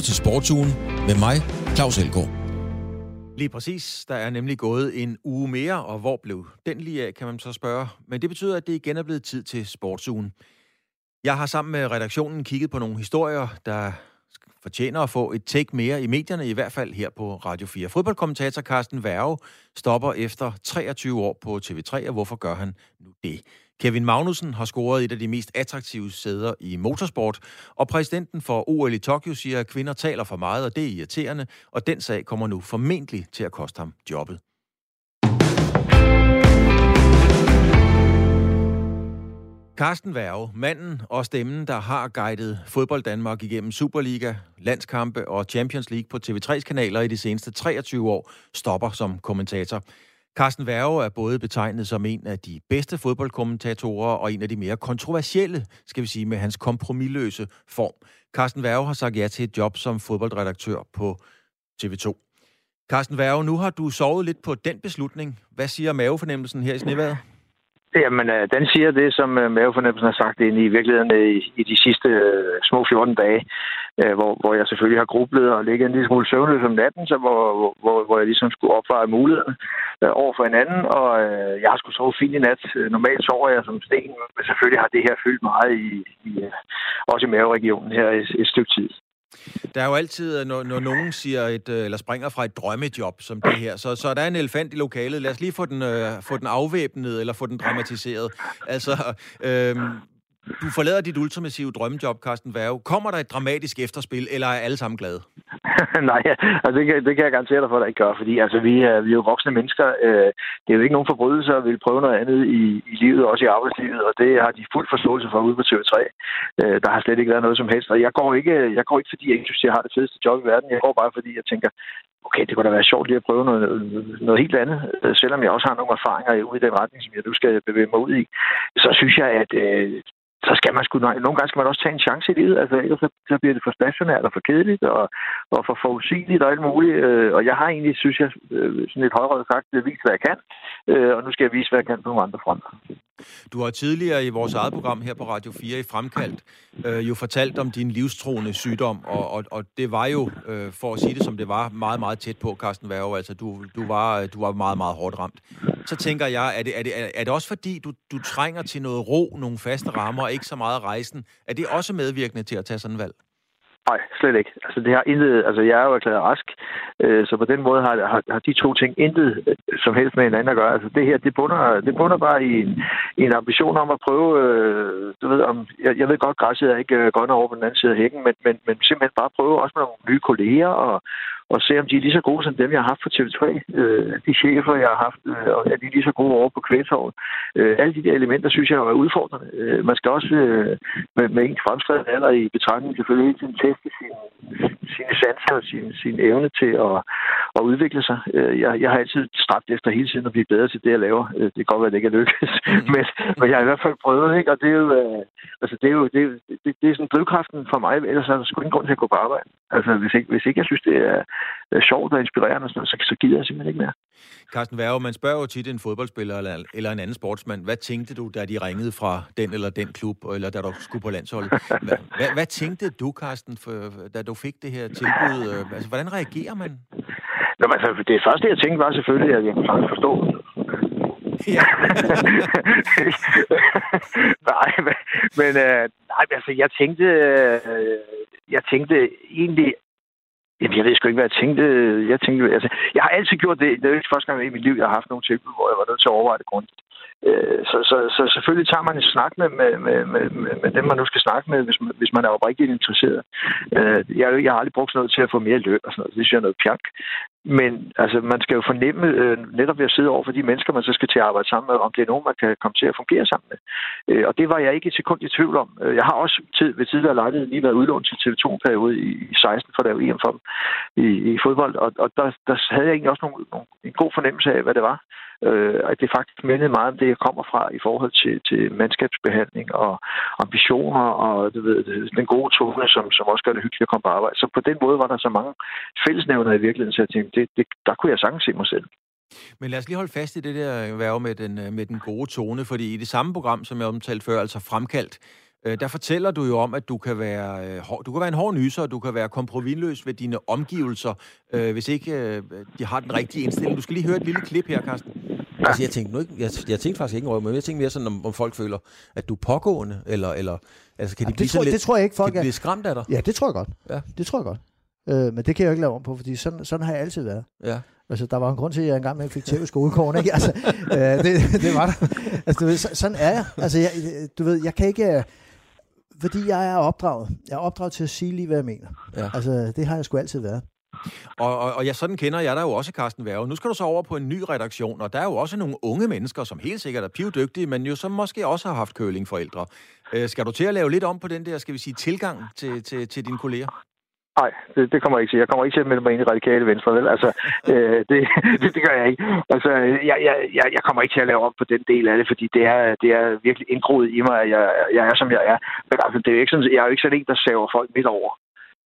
lytter til Sportsugen med mig, Claus Elgaard. Lige præcis. Der er nemlig gået en uge mere, og hvor blev den lige af, kan man så spørge. Men det betyder, at det igen er blevet tid til Sportsugen. Jeg har sammen med redaktionen kigget på nogle historier, der fortjener at få et take mere i medierne, i hvert fald her på Radio 4. Fodboldkommentator Carsten Værge stopper efter 23 år på TV3, og hvorfor gør han nu det? Kevin Magnussen har scoret et af de mest attraktive sæder i motorsport, og præsidenten for OL i Tokyo siger, at kvinder taler for meget, og det er irriterende, og den sag kommer nu formentlig til at koste ham jobbet. Carsten Værge, manden og stemmen, der har guidet fodbold Danmark igennem Superliga, landskampe og Champions League på TV3's kanaler i de seneste 23 år, stopper som kommentator. Carsten Værge er både betegnet som en af de bedste fodboldkommentatorer og en af de mere kontroversielle, skal vi sige, med hans kompromilløse form. Carsten Værge har sagt ja til et job som fodboldredaktør på TV2. Carsten Værge, nu har du sovet lidt på den beslutning. Hvad siger mavefornemmelsen her i Sneværet? Jamen, øh, den siger det, som øh, mavefornemmelsen har sagt ind i virkeligheden øh, i, i de sidste øh, små 14 dage, øh, hvor, hvor jeg selvfølgelig har grublet og ligget en lille smule søvnløs om natten, så hvor, hvor, hvor jeg ligesom skulle opveje mulighederne øh, over for hinanden, og øh, jeg har sgu sove fint i nat. Normalt sover jeg som sten, men selvfølgelig har det her fyldt meget i, i også i maveregionen her et, et stykke tid. Der er jo altid, øh, når, når nogen siger et, øh, eller springer fra et drømmejob som det her, så, så der er en elefant i lokalet. Lad os lige få den, øh, få den afvæbnet, eller få den dramatiseret. Altså, øh, du forlader dit ultimative drømmejob, Carsten Værge. Kommer der et dramatisk efterspil, eller er alle sammen glade? Nej, altså det, kan, det kan jeg garantere dig for, at der ikke gør, fordi altså, vi, er, vi er jo voksne mennesker. Øh, det er jo ikke nogen forbrydelse at ville prøve noget andet i, i livet, også i arbejdslivet, og det har de fuld forståelse for ude på TV3. Øh, der har slet ikke været noget som helst, og jeg går ikke, jeg går ikke fordi jeg ikke synes, jeg har det fedeste job i verden. Jeg går bare fordi, jeg tænker, okay, det kunne da være sjovt lige at prøve noget, noget helt andet, øh, selvom jeg også har nogle erfaringer ude i den retning, som jeg nu skal bevæge mig ud i. Så synes jeg, at øh, så skal man sgu nogle gange skal man også tage en chance i livet. Altså, ellers så, så bliver det for stationært og for kedeligt og, og for forudsigeligt og alt muligt. Øh, og jeg har egentlig, synes jeg, øh, sådan lidt højrødt sagt, øh, vist, hvad jeg kan. Øh, og nu skal jeg vise, hvad jeg kan på nogle andre fronter. Du har tidligere i vores eget program her på Radio 4 i Fremkaldt øh, jo fortalt om din livstruende sygdom, og, og, og det var jo, øh, for at sige det som det var, meget, meget tæt på, Carsten Værge. Altså, du, du, var, øh, du var meget, meget hårdt ramt. Så tænker jeg, er det, er det, er det også fordi, du, du trænger til noget ro, nogle faste rammer, og ikke så meget rejsen? Er det også medvirkende til at tage sådan en valg? Nej, slet ikke. Altså, det har intet, altså, jeg er jo erklæret rask, øh, så på den måde har, har, har de to ting intet øh, som helst med hinanden at gøre. Altså, det her, det bunder, det bunder bare i en, i en ambition om at prøve, øh, du ved, om, jeg, jeg ved godt, græsset er ikke øh, grønner over på den anden side af hækken, men, men, men simpelthen bare prøve også med nogle nye kolleger og, og se, om de er lige så gode som dem, jeg har haft på TV3. Øh, de chefer, jeg har haft, øh, og er de lige så gode over på kvægtorvet. Øh, alle de der elementer, synes jeg er udfordrende. Øh, man skal også øh, med, med en fremskrevet alder i betragtning selvfølgelig hele tiden teste sin, sine sanser og sin, sin evne til at, at udvikle sig. Øh, jeg, jeg har altid stræbt efter hele tiden at blive bedre til det, jeg laver. Øh, det kan godt være, at det ikke er lykkes, men, men jeg har i hvert fald prøvet, ikke? og det er jo, øh, altså, det er jo det, det, det er sådan drivkraften for mig, ellers er der sgu ingen grund til at gå på arbejde. Altså, hvis ikke, hvis ikke jeg synes, det er, er sjovt og inspirerende, sådan så, så gider jeg simpelthen ikke mere. Carsten Værge, man spørger jo tit en fodboldspiller eller, eller en anden sportsmand, hvad tænkte du, da de ringede fra den eller den klub, eller da du skulle på landsholdet? Hvad, hvad, hvad tænkte du, Carsten, for, da du fik det her tilbud? Altså, hvordan reagerer man? Nå, altså, det første, jeg tænkte, var selvfølgelig, at jeg kunne forstå Ja. nej, men, men øh, nej, altså, jeg tænkte, øh, jeg tænkte egentlig, Jamen, jeg ved sgu ikke, hvad jeg tænkte. Jeg tænkte, altså, jeg har altid gjort det. Det er jo ikke første gang i mit liv, jeg har haft nogle tilbud, hvor jeg var nødt til at overveje det grundigt. Øh, så, så, så selvfølgelig tager man en snak med, med, med, med, med dem, man nu skal snakke med, hvis man, hvis man er oprigtigt interesseret. Øh, jeg, jeg har aldrig brugt noget til at få mere løn og sådan noget. Det synes jeg er noget pjank. Men altså, man skal jo fornemme, øh, netop ved at sidde over for de mennesker, man så skal til at arbejde sammen med, om det er nogen, man kan komme til at fungere sammen med. Øh, og det var jeg ikke et sekund i tvivl om. Øh, jeg har også tid, ved tidligere lejlighed lige været udlånt til TV2-periode i, i 16 for at lave EM for dem i, i fodbold. Og, og der, der havde jeg egentlig også nogle, nogle, en god fornemmelse af, hvad det var. Øh, at det faktisk mindede meget om det, jeg kommer fra i forhold til, til mandskabsbehandling og ambitioner og du ved, den gode tone, som, som også gør det hyggeligt at komme på arbejde. Så på den måde var der så mange fællesnævner i virkeligheden, så jeg tænkte, det, det, der kunne jeg sagtens se mig selv. Men lad os lige holde fast i det der værve med den, med den gode tone, fordi i det samme program, som jeg omtalte før, altså fremkaldt, øh, der fortæller du jo om, at du kan være, øh, du kan være en hård nyser, og du kan være kompromisløs ved dine omgivelser, øh, hvis ikke øh, de har den rigtige indstilling. Du skal lige høre et lille klip her, Carsten. Altså, jeg tænkte, nu ikke, jeg, jeg tænkte faktisk ikke over, men jeg tænkte mere sådan, om, om folk føler, at du er pågående, eller, eller altså, kan de Jamen, blive det, tror, lidt, det tror jeg ikke, folk kan de blive skræmt af dig? Ja, det tror jeg godt. Ja. Det tror jeg godt. Øh, men det kan jeg jo ikke lave om på, fordi sådan, sådan har jeg altid været. Ja. Altså, der var en grund til, at jeg engang fik tæv i skolegården, ikke? Altså, øh, det, det var der. Altså, du ved, så, sådan er jeg. Altså, jeg, du ved, jeg kan ikke... øh, Fordi jeg er opdraget. Jeg er opdraget til at sige lige, hvad jeg mener. Ja. Altså, det har jeg sgu altid været. Og, og, og ja, sådan kender jeg dig jo også, Carsten Værge. Nu skal du så over på en ny redaktion, og der er jo også nogle unge mennesker, som helt sikkert er pivdygtige, men jo som måske også har haft kølingforældre. Øh, skal du til at lave lidt om på den der, skal vi sige, tilgang til, til, til dine kolleger? Nej, det, det kommer jeg ikke til. Jeg kommer ikke til at melde mig ind i radikale venstre, vel? Altså, øh, det, det, det gør jeg ikke. Altså, jeg, jeg, jeg, kommer ikke til at lave op på den del af det, fordi det er, det er virkelig indgroet i mig, at jeg, jeg er, som jeg er. Men altså, det er jo ikke sådan, jeg er jo ikke sådan en, der saver folk midt over.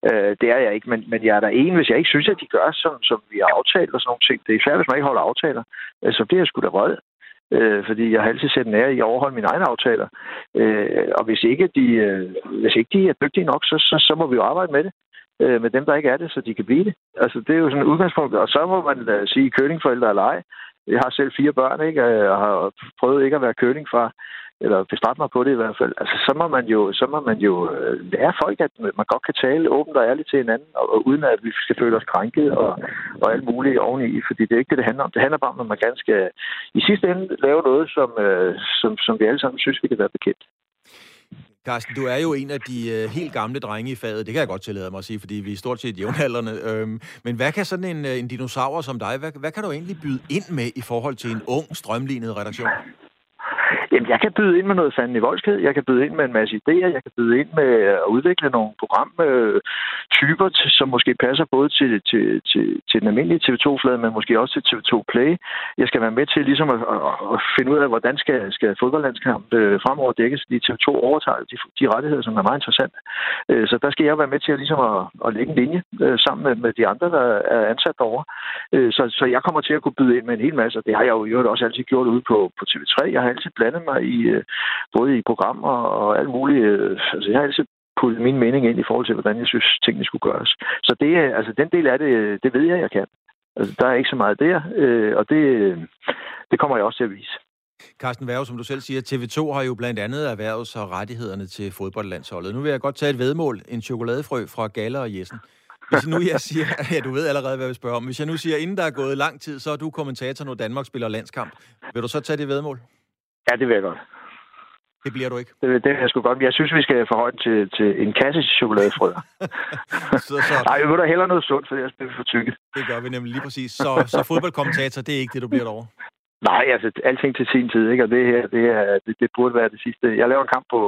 Øh, det er jeg ikke, men, men jeg er der en, hvis jeg ikke synes, at de gør, som, som vi har aftalt og sådan nogle ting. Det er især, hvis man ikke holder aftaler. Øh, så bliver jeg sgu da vred. Øh, fordi jeg har altid set en ære i at overholde mine egne aftaler. Øh, og hvis ikke, de, øh, hvis ikke de er dygtige nok, så, så, så må vi jo arbejde med det øh, med dem, der ikke er det, så de kan blive det. Altså, det er jo sådan et udgangspunkt. Og så må man uh, sige kølingforældre eller ej. Jeg har selv fire børn, ikke? Og har prøvet ikke at være kølingfar eller bestræbt mig på det i hvert fald, altså, så må man jo, så må man jo øh, lære folk, at man godt kan tale åbent og ærligt til hinanden, og, og uden at vi skal føle os krænket og, og alt muligt oveni, fordi det er ikke det, det handler om. Det handler bare om, at man ganske i sidste ende lave noget, som, øh, som, som vi alle sammen synes, vi kan være bekendt. Carsten, du er jo en af de øh, helt gamle drenge i faget. Det kan jeg godt tillade mig at sige, fordi vi er stort set jævnaldrende. Øhm, men hvad kan sådan en, øh, en dinosaur som dig, hvad, hvad kan du egentlig byde ind med i forhold til en ung, strømlignet redaktion? Jamen, jeg kan byde ind med noget fanden i voldsked. Jeg kan byde ind med en masse idéer. Jeg kan byde ind med at udvikle nogle programtyper, øh, som måske passer både til, til, til, til den almindelige TV2-flade, men måske også til TV2 Play. Jeg skal være med til ligesom at, at, at finde ud af, hvordan skal, skal fodboldlandskamp øh, fremover dækkes, fordi TV2 overtager de, de rettigheder, som er meget interessante. Øh, så der skal jeg være med til at, ligesom at, at lægge en linje øh, sammen med, med de andre, der er ansat derovre. Øh, så, så jeg kommer til at kunne byde ind med en hel masse, og det har jeg jo i øvrigt også altid gjort ude på, på TV3. Jeg har altid blandet mig i øh, både i programmer og alt muligt. Øh, altså, jeg har altid puttet min mening ind i forhold til, hvordan jeg synes, tingene skulle gøres. Så det, øh, altså, den del af det, det ved jeg, jeg kan. Altså, der er ikke så meget der, øh, og det, det kommer jeg også til at vise. Carsten Værge, som du selv siger, TV2 har jo blandt andet erhvervet sig rettighederne til fodboldlandsholdet. Nu vil jeg godt tage et vedmål, en chokoladefrø fra Galler og Jessen. Hvis nu jeg siger, ja, du ved allerede, hvad vi spørger om. Hvis jeg nu siger, inden der er gået lang tid, så er du kommentator, når Danmark spiller landskamp. Vil du så tage det vedmål? Ja, det vil jeg godt. Det bliver du ikke. Det, det vil jeg sgu godt. Jeg synes, vi skal den til, til en kasse chokoladefrø. så, så, Nej, vi vil da hellere noget sundt, for ellers bliver vi for tykke. det gør vi nemlig lige præcis. Så, så fodboldkommentator, det er ikke det, du bliver derovre. Nej, altså alting til sin tid, ikke? Og det her, det, er, det, det burde være det sidste. Jeg laver en kamp på,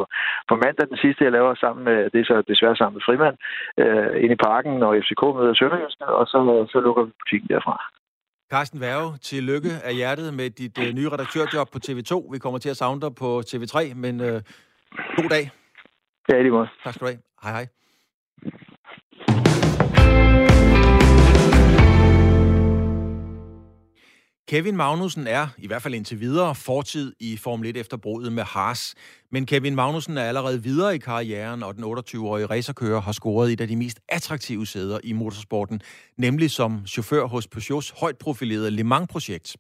på mandag, den sidste, jeg laver sammen med, det er så desværre sammen med Frimand, øh, inde i parken, og FCK møder Sønderjysk, og så, så lukker vi butikken derfra. Carsten Værge, tillykke af hjertet med dit øh, nye redaktørjob på TV2. Vi kommer til at savne dig på TV3, men øh, god dag. Ja, lige måde. Tak skal du have. Hej hej. Kevin Magnussen er, i hvert fald indtil videre, fortid i Formel 1 efter brudet med Haas. Men Kevin Magnussen er allerede videre i karrieren, og den 28-årige racerkører har scoret et af de mest attraktive sæder i motorsporten, nemlig som chauffør hos Peugeots højt profilerede Le Mans-projekt.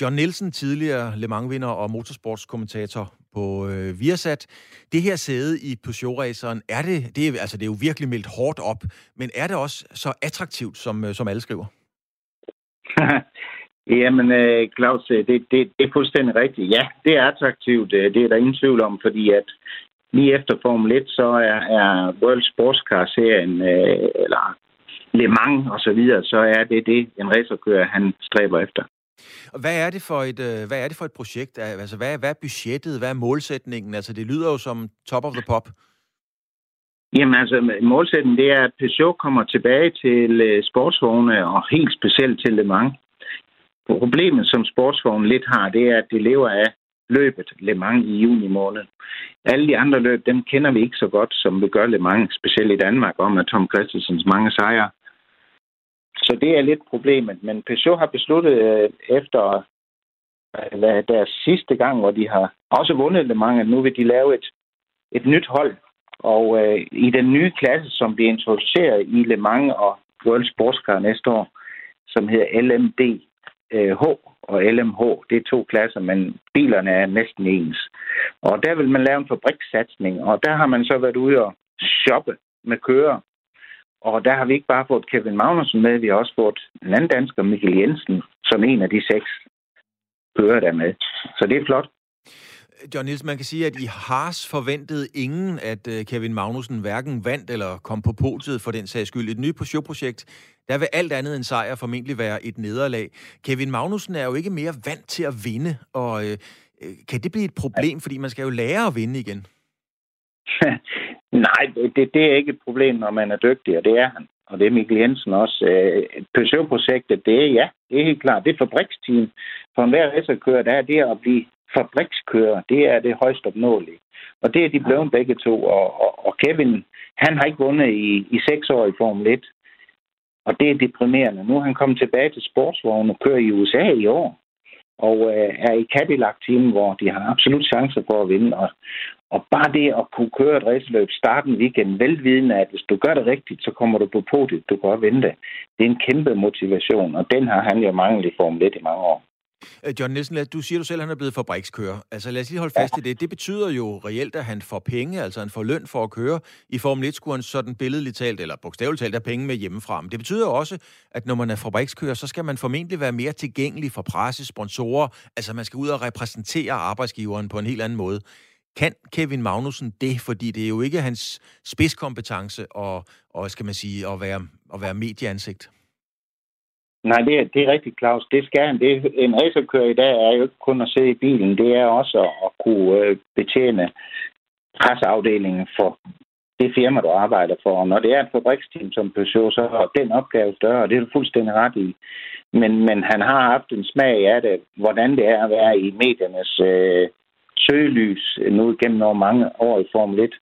John Nielsen, tidligere Le Mans-vinder og motorsportskommentator på øh, Viasat. Det her sæde i Peugeot-raceren, er det, det, er, altså, det er jo virkelig meldt hårdt op, men er det også så attraktivt, som, øh, som alle skriver? Jamen, øh, Claus, det, det, det er fuldstændig rigtigt. Ja, det er attraktivt. øh, Det er der ingen tvivl om, fordi at lige efter Formel 1, så er, er World Sports Car-serien, øh, eller Le Mans og så videre, så er det det, en racerkører, han stræber efter. Og hvad er det for et, øh, hvad er det for et projekt? Altså, hvad, er, hvad er budgettet? Hvad er målsætningen? Altså, det lyder jo som top of the pop. Jamen altså, målsætningen det er, at Peugeot kommer tilbage til øh, sportsvogne, og helt specielt til Le Mans. Problemet, som sportsvognen lidt har, det er, at det lever af løbet Le Mans i juni måned. Alle de andre løb, dem kender vi ikke så godt, som vi gør Le Mans, specielt i Danmark, om at Tom Christensens mange sejre. Så det er lidt problemet. Men Peugeot har besluttet øh, efter øh, deres sidste gang, hvor de har også vundet Le Mans, at nu vil de lave et et nyt hold. Og øh, i den nye klasse, som bliver introduceret i Le Mans og World Sports Car næste år, som hedder Øh, H og LMH, det er to klasser, men bilerne er næsten ens. Og der vil man lave en fabrikssatsning, og der har man så været ude og shoppe med kører. Og der har vi ikke bare fået Kevin Magnussen med, vi har også fået en anden dansker, Michael Jensen, som en af de seks kører der med. Så det er flot. John Nielsen, man kan sige, at i Haas forventede ingen, at øh, Kevin Magnussen hverken vandt eller kom på podiet for den sags skyld. Et nyt Peugeot-projekt, der vil alt andet end sejr formentlig være et nederlag. Kevin Magnussen er jo ikke mere vant til at vinde, og øh, øh kan det blive et problem, fordi man skal jo lære at vinde igen? Nej, det, det er ikke et problem, når man er dygtig, og det er han. Og det er Mikkel Jensen også. Øh, Peugeot-projektet, det er ja, det er helt klart. Det er fabriksteam. For enhver racerkører, der er det at blive fabrikskører, det er det højst opnåelige. Og det er de blevet begge to. Og, og, og Kevin, han har ikke vundet i, i seks år i Formel 1. Og det er deprimerende. Nu er han kommet tilbage til sportsvognen og kører i USA i år. Og øh, er i Cadillac-team, hvor de har absolut chancer for at vinde. Og, og bare det at kunne køre et raceløb starten weekend, velvidende, at hvis du gør det rigtigt, så kommer du på podiet, du kan også det. Det er en kæmpe motivation, og den har han jo manglet i Formel 1 i mange år. Øh, John Nielsen, du siger du selv, at han er blevet fabrikskører. Altså lad os lige holde fast ja. i det. Det betyder jo reelt, at han får penge, altså han får løn for at køre. I Formel 1 skulle han sådan billedligt talt, eller bogstaveligt talt, have penge med hjemmefra. Men det betyder også, at når man er fabrikskører, så skal man formentlig være mere tilgængelig for presse, sponsorer. Altså man skal ud og repræsentere arbejdsgiveren på en helt anden måde. Kan Kevin Magnussen det? Fordi det er jo ikke hans spidskompetence og, og skal man sige, at være, at være medieansigt. Nej, det er, det er rigtigt, Claus. Det skal han. Det, en racerkører i dag er jo ikke kun at sidde i bilen. Det er også at, kunne øh, betjene presseafdelingen for det firma, du arbejder for. Og når det er et fabriksteam som Peugeot, så er den opgave større, og det er du fuldstændig ret i. Men, men han har haft en smag af det, hvordan det er at være i mediernes øh, søgelys nu gennem over mange år i Formel 1.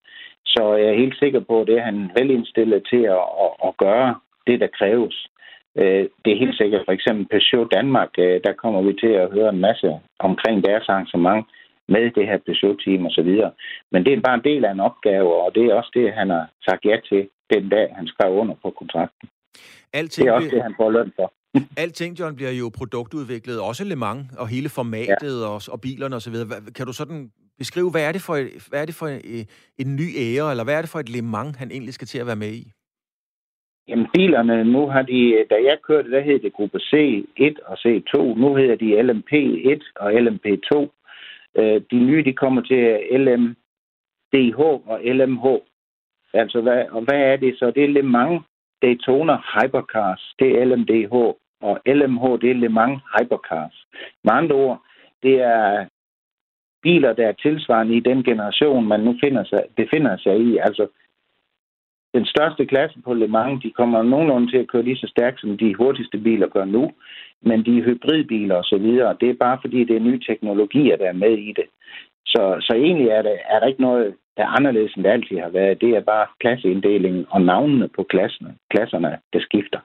Så jeg er helt sikker på, at det er han velindstillet til at, at, at gøre det, der kræves. Øh, det er helt sikkert, for eksempel Peugeot Danmark, øh, der kommer vi til at høre en masse omkring deres arrangement med det her Peugeot-team og så videre. Men det er bare en del af en opgave, og det er også det, han har sagt ja til den dag, han skrev under på kontrakten. Alting det er også det, han får løn for. Alting, John, bliver jo produktudviklet, også Le Mans, og hele formatet ja. og, og bilerne osv. Kan du sådan beskrive, hvad er det for, hvad er det for en, en ny ære, eller hvad er det for et Le Mans, han egentlig skal til at være med i? Jamen bilerne, nu har de, da jeg kørte, der hed det gruppe C1 og C2. Nu hedder de LMP1 og LMP2. Øh, de nye, de kommer til LMDH og LMH. Altså, hvad, og hvad er det så? Det er Le Mans Daytona Hypercars. Det er LMDH. Og LMH, det er Le Mans Hypercars. Med andre ord, det er biler, der er tilsvarende i den generation, man nu finder sig, befinder sig i. Altså, den største klasse på Le Mans, de kommer nogenlunde til at køre lige så stærkt, som de hurtigste biler gør nu, men de er hybridbiler osv., det er bare fordi, det er nye teknologier, der er med i det. Så, så egentlig er, det, er der ikke noget, der er anderledes, end det altid har været. Det er bare klasseinddelingen og navnene på klasserne, klasserne der skifter.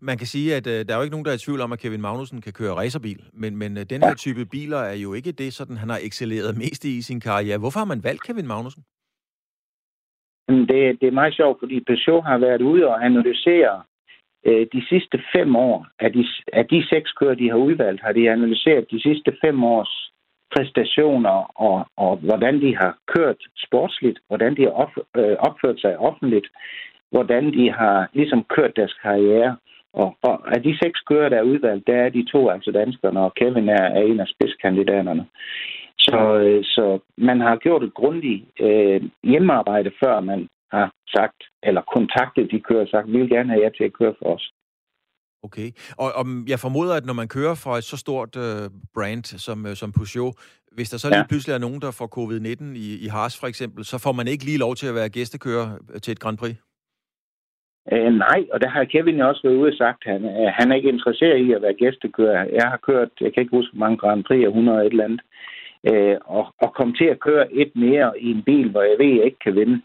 Man kan sige, at uh, der er jo ikke nogen, der er i tvivl om, at Kevin Magnussen kan køre racerbil, men, men uh, den her type biler er jo ikke det, sådan han har excelleret mest i i sin karriere. Hvorfor har man valgt Kevin Magnussen? Det, det er meget sjovt, fordi Peugeot har været ude og analysere øh, de sidste fem år. Af de, af de seks kører, de har udvalgt, har de analyseret de sidste fem års præstationer og, og hvordan de har kørt sportsligt, hvordan de har op, øh, opført sig offentligt, hvordan de har ligesom kørt deres karriere. Og, og af de seks kører, der er udvalgt, der er de to altså danskerne, og Kevin er, er en af spidskandidaterne. Så, øh, så man har gjort et grundigt øh, hjemmearbejde, før man har sagt, eller kontaktet de kører og sagt, vi vil gerne have jer til at køre for os. Okay. Og, og jeg formoder, at når man kører for et så stort øh, brand som, øh, som Peugeot, hvis der så lige ja. pludselig er nogen, der får covid-19 i, i Haas for eksempel, så får man ikke lige lov til at være gæstekører til et Grand Prix? Øh, nej, og der har Kevin også været ude og sagt, at han, øh, han er ikke interesseret i at være gæstekører. Jeg har kørt, jeg kan ikke huske, hvor mange Grand Prix, 100 et eller andet øh, og, og komme til at køre et mere i en bil, hvor jeg ved, at jeg ikke kan vinde,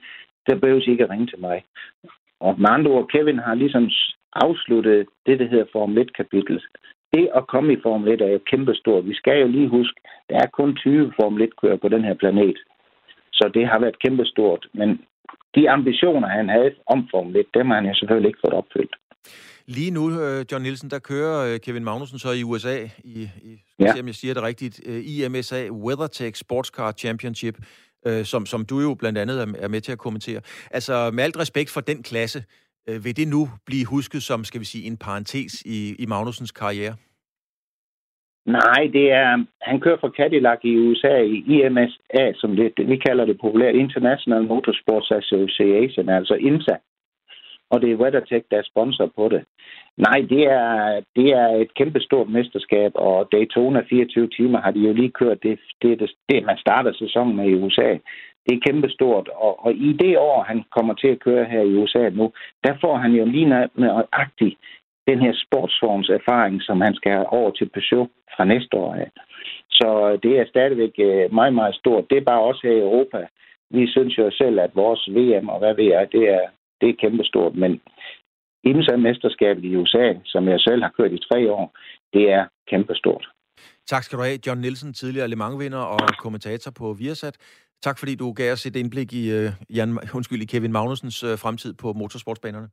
der behøves ikke at ringe til mig. Og med andre ord, Kevin har ligesom afsluttet det, der hedder Formel 1-kapitlet. Det at komme i Formel 1 er jo kæmpestort. Vi skal jo lige huske, der er kun 20 Formel 1-kører på den her planet. Så det har været kæmpestort. Men de ambitioner, han havde om Formel 1, dem har han jo selvfølgelig ikke fået opfyldt. Lige nu, øh, John Nielsen, der kører øh, Kevin Magnussen så i USA, i, i ja. se, om jeg siger det rigtigt, øh, IMSA WeatherTech Sportscar Championship, som, som du jo blandt andet er med til at kommentere. Altså, med alt respekt for den klasse, vil det nu blive husket som, skal vi sige, en parentes i, i Magnusens karriere? Nej, det er, han kører for Cadillac i USA i IMSA, som det, vi kalder det populært, International Motorsports Association, altså IMSA og det er WeatherTech, der er sponsor på det. Nej, det er, det er et kæmpestort mesterskab, og Daytona 24 timer har de jo lige kørt. Det, det, det, det man starter sæsonen med i USA. Det er kæmpestort, og, og i det år, han kommer til at køre her i USA nu, der får han jo lige nøjagtigt den her sportsforms erfaring, som han skal have over til Peugeot fra næste år af. Så det er stadigvæk øh, meget, meget stort. Det er bare også her i Europa. Vi synes jo selv, at vores VM og hvad ved jeg, det er, det er kæmpestort, men IMSA-mesterskabet i USA, som jeg selv har kørt i tre år, det er kæmpestort. Tak skal du have, John Nielsen, tidligere Le Mans-vinder og kommentator på Viasat. Tak fordi du gav os et indblik i, uh, Jan, undskyld, i Kevin Magnusens uh, fremtid på motorsportsbanerne.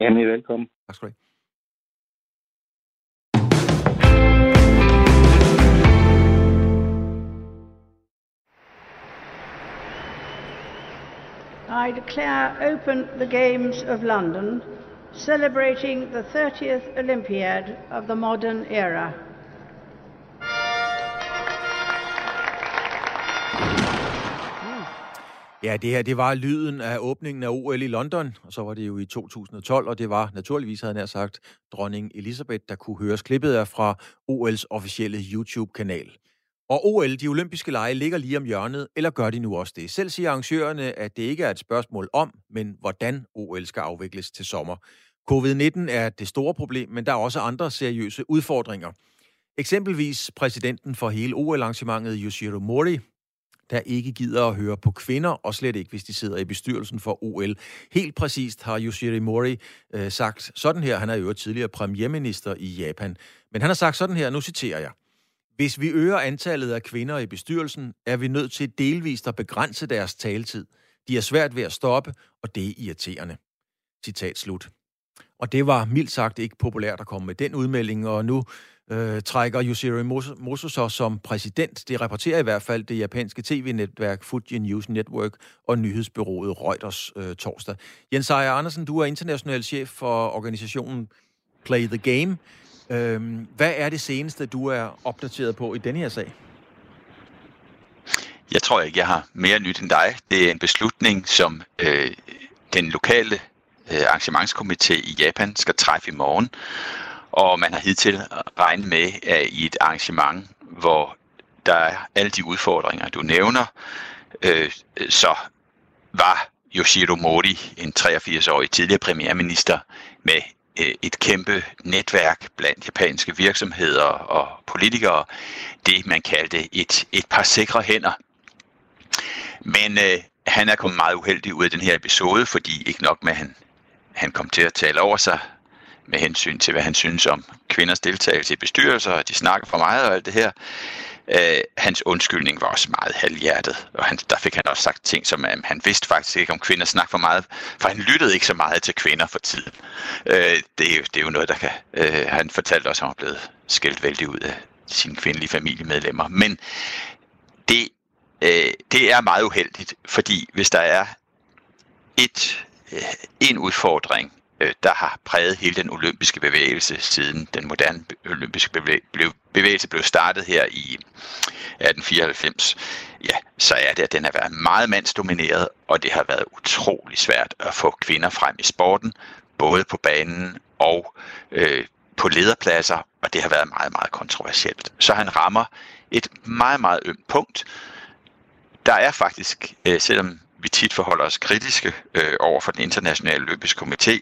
Jamen, velkommen. Tak skal du have. I declare open the Games of London, celebrating the 30th Olympiad of the modern era. Ja, det her det var lyden af åbningen af OL i London, og så var det jo i 2012, og det var naturligvis, havde jeg sagt, dronning Elisabeth, der kunne høres klippet af fra OL's officielle YouTube-kanal. Og OL, de olympiske lege, ligger lige om hjørnet, eller gør de nu også det? Selv siger arrangørerne, at det ikke er et spørgsmål om, men hvordan OL skal afvikles til sommer. Covid-19 er det store problem, men der er også andre seriøse udfordringer. Eksempelvis præsidenten for hele OL-arrangementet, Yoshiro Mori, der ikke gider at høre på kvinder, og slet ikke, hvis de sidder i bestyrelsen for OL. Helt præcist har Yoshiro Mori øh, sagt sådan her, han er jo tidligere premierminister i Japan, men han har sagt sådan her, nu citerer jeg, hvis vi øger antallet af kvinder i bestyrelsen, er vi nødt til delvist at begrænse deres taletid. De er svært ved at stoppe, og det er irriterende. Citat slut. Og det var mildt sagt ikke populært at komme med den udmelding, og nu øh, trækker Yusiri Moso så som præsident. Det rapporterer i hvert fald det japanske tv-netværk Fuji News Network og nyhedsbyrået Reuters øh, torsdag. Jens Ejer Andersen, du er international chef for organisationen Play the Game. Øhm, hvad er det seneste, du er opdateret på i denne her sag? Jeg tror ikke, jeg har mere nyt end dig. Det er en beslutning, som øh, den lokale øh, arrangementskomité i Japan skal træffe i morgen. Og man har hidtil regnet med, at i et arrangement, hvor der er alle de udfordringer, du nævner, øh, så var Yoshiro Mori, en 83-årig tidligere premierminister, med Øh, et kæmpe netværk blandt japanske virksomheder og politikere, det man kaldte et, et par sikre hænder. Men øh, han er kommet meget uheldig ud af den her episode, fordi ikke nok med, at han, han kom til at tale over sig med hensyn til, hvad han synes om kvinders deltagelse i bestyrelser, og de snakker for meget og alt det her. Øh, hans undskyldning var også meget halvhjertet, og han, der fik han også sagt ting, som at han vidste faktisk ikke om kvinder snakker for meget, for han lyttede ikke så meget til kvinder for tiden. Øh, det, er jo, det er jo noget, der kan... Øh, han fortalte også, at han var blevet skældt vældig ud af sine kvindelige familiemedlemmer. Men det, øh, det er meget uheldigt, fordi hvis der er et, øh, en udfordring, øh, der har præget hele den olympiske bevægelse siden den moderne olympiske bevægelse blev startet her i 1894, ja, så er det, at den har været meget mandsdomineret, og det har været utrolig svært at få kvinder frem i sporten, både på banen og øh, på lederpladser, og det har været meget, meget kontroversielt. Så han rammer et meget, meget ømt punkt. Der er faktisk, øh, selvom vi tit forholder os kritiske øh, over for den internationale olympiske komité,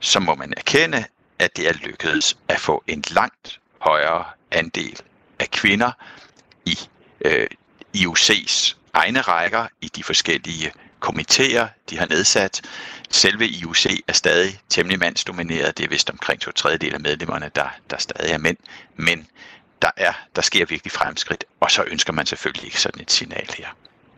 så må man erkende, at det er lykkedes at få en langt højere andel af kvinder i øh, IOC's egne rækker i de forskellige komitéer, de har nedsat. Selve IOC er stadig temmelig mandsdomineret. Det er vist omkring to tredjedel af medlemmerne, der, der stadig er mænd. Men der, er, der sker virkelig fremskridt, og så ønsker man selvfølgelig ikke sådan et signal her.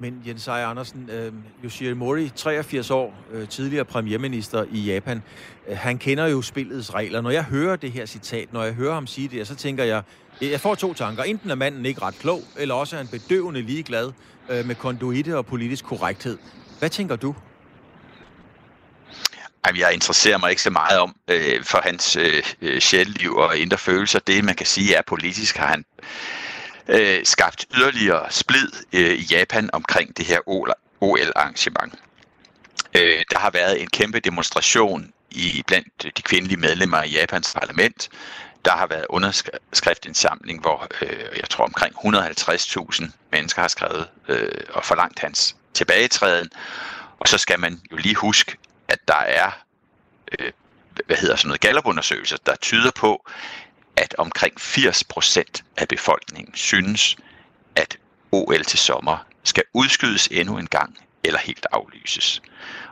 Men Jens Ejer Andersen, øh, Yoshiro Mori, 83 år, øh, tidligere premierminister i Japan, øh, han kender jo spillets regler. Når jeg hører det her citat, når jeg hører ham sige det, så tænker jeg, jeg får to tanker. Enten er manden ikke ret klog, eller også er han bedøvende ligeglad øh, med konduite og politisk korrekthed. Hvad tænker du? Jeg interesserer mig ikke så meget om øh, for hans øh, øh sjælliv og indre følelser. Det, man kan sige, er politisk har han øh, skabt yderligere splid øh, i Japan omkring det her OL-arrangement. Øh, der har været en kæmpe demonstration i blandt de kvindelige medlemmer i Japans parlament. Der har været underskriftsindsamling, hvor øh, jeg tror omkring 150.000 mennesker har skrevet øh, og forlangt hans tilbagetræden. Og så skal man jo lige huske, at der er øh, hvad hedder sådan noget gallupundersøgelser, der tyder på, at omkring 80% af befolkningen synes, at OL til sommer skal udskydes endnu en gang eller helt aflyses.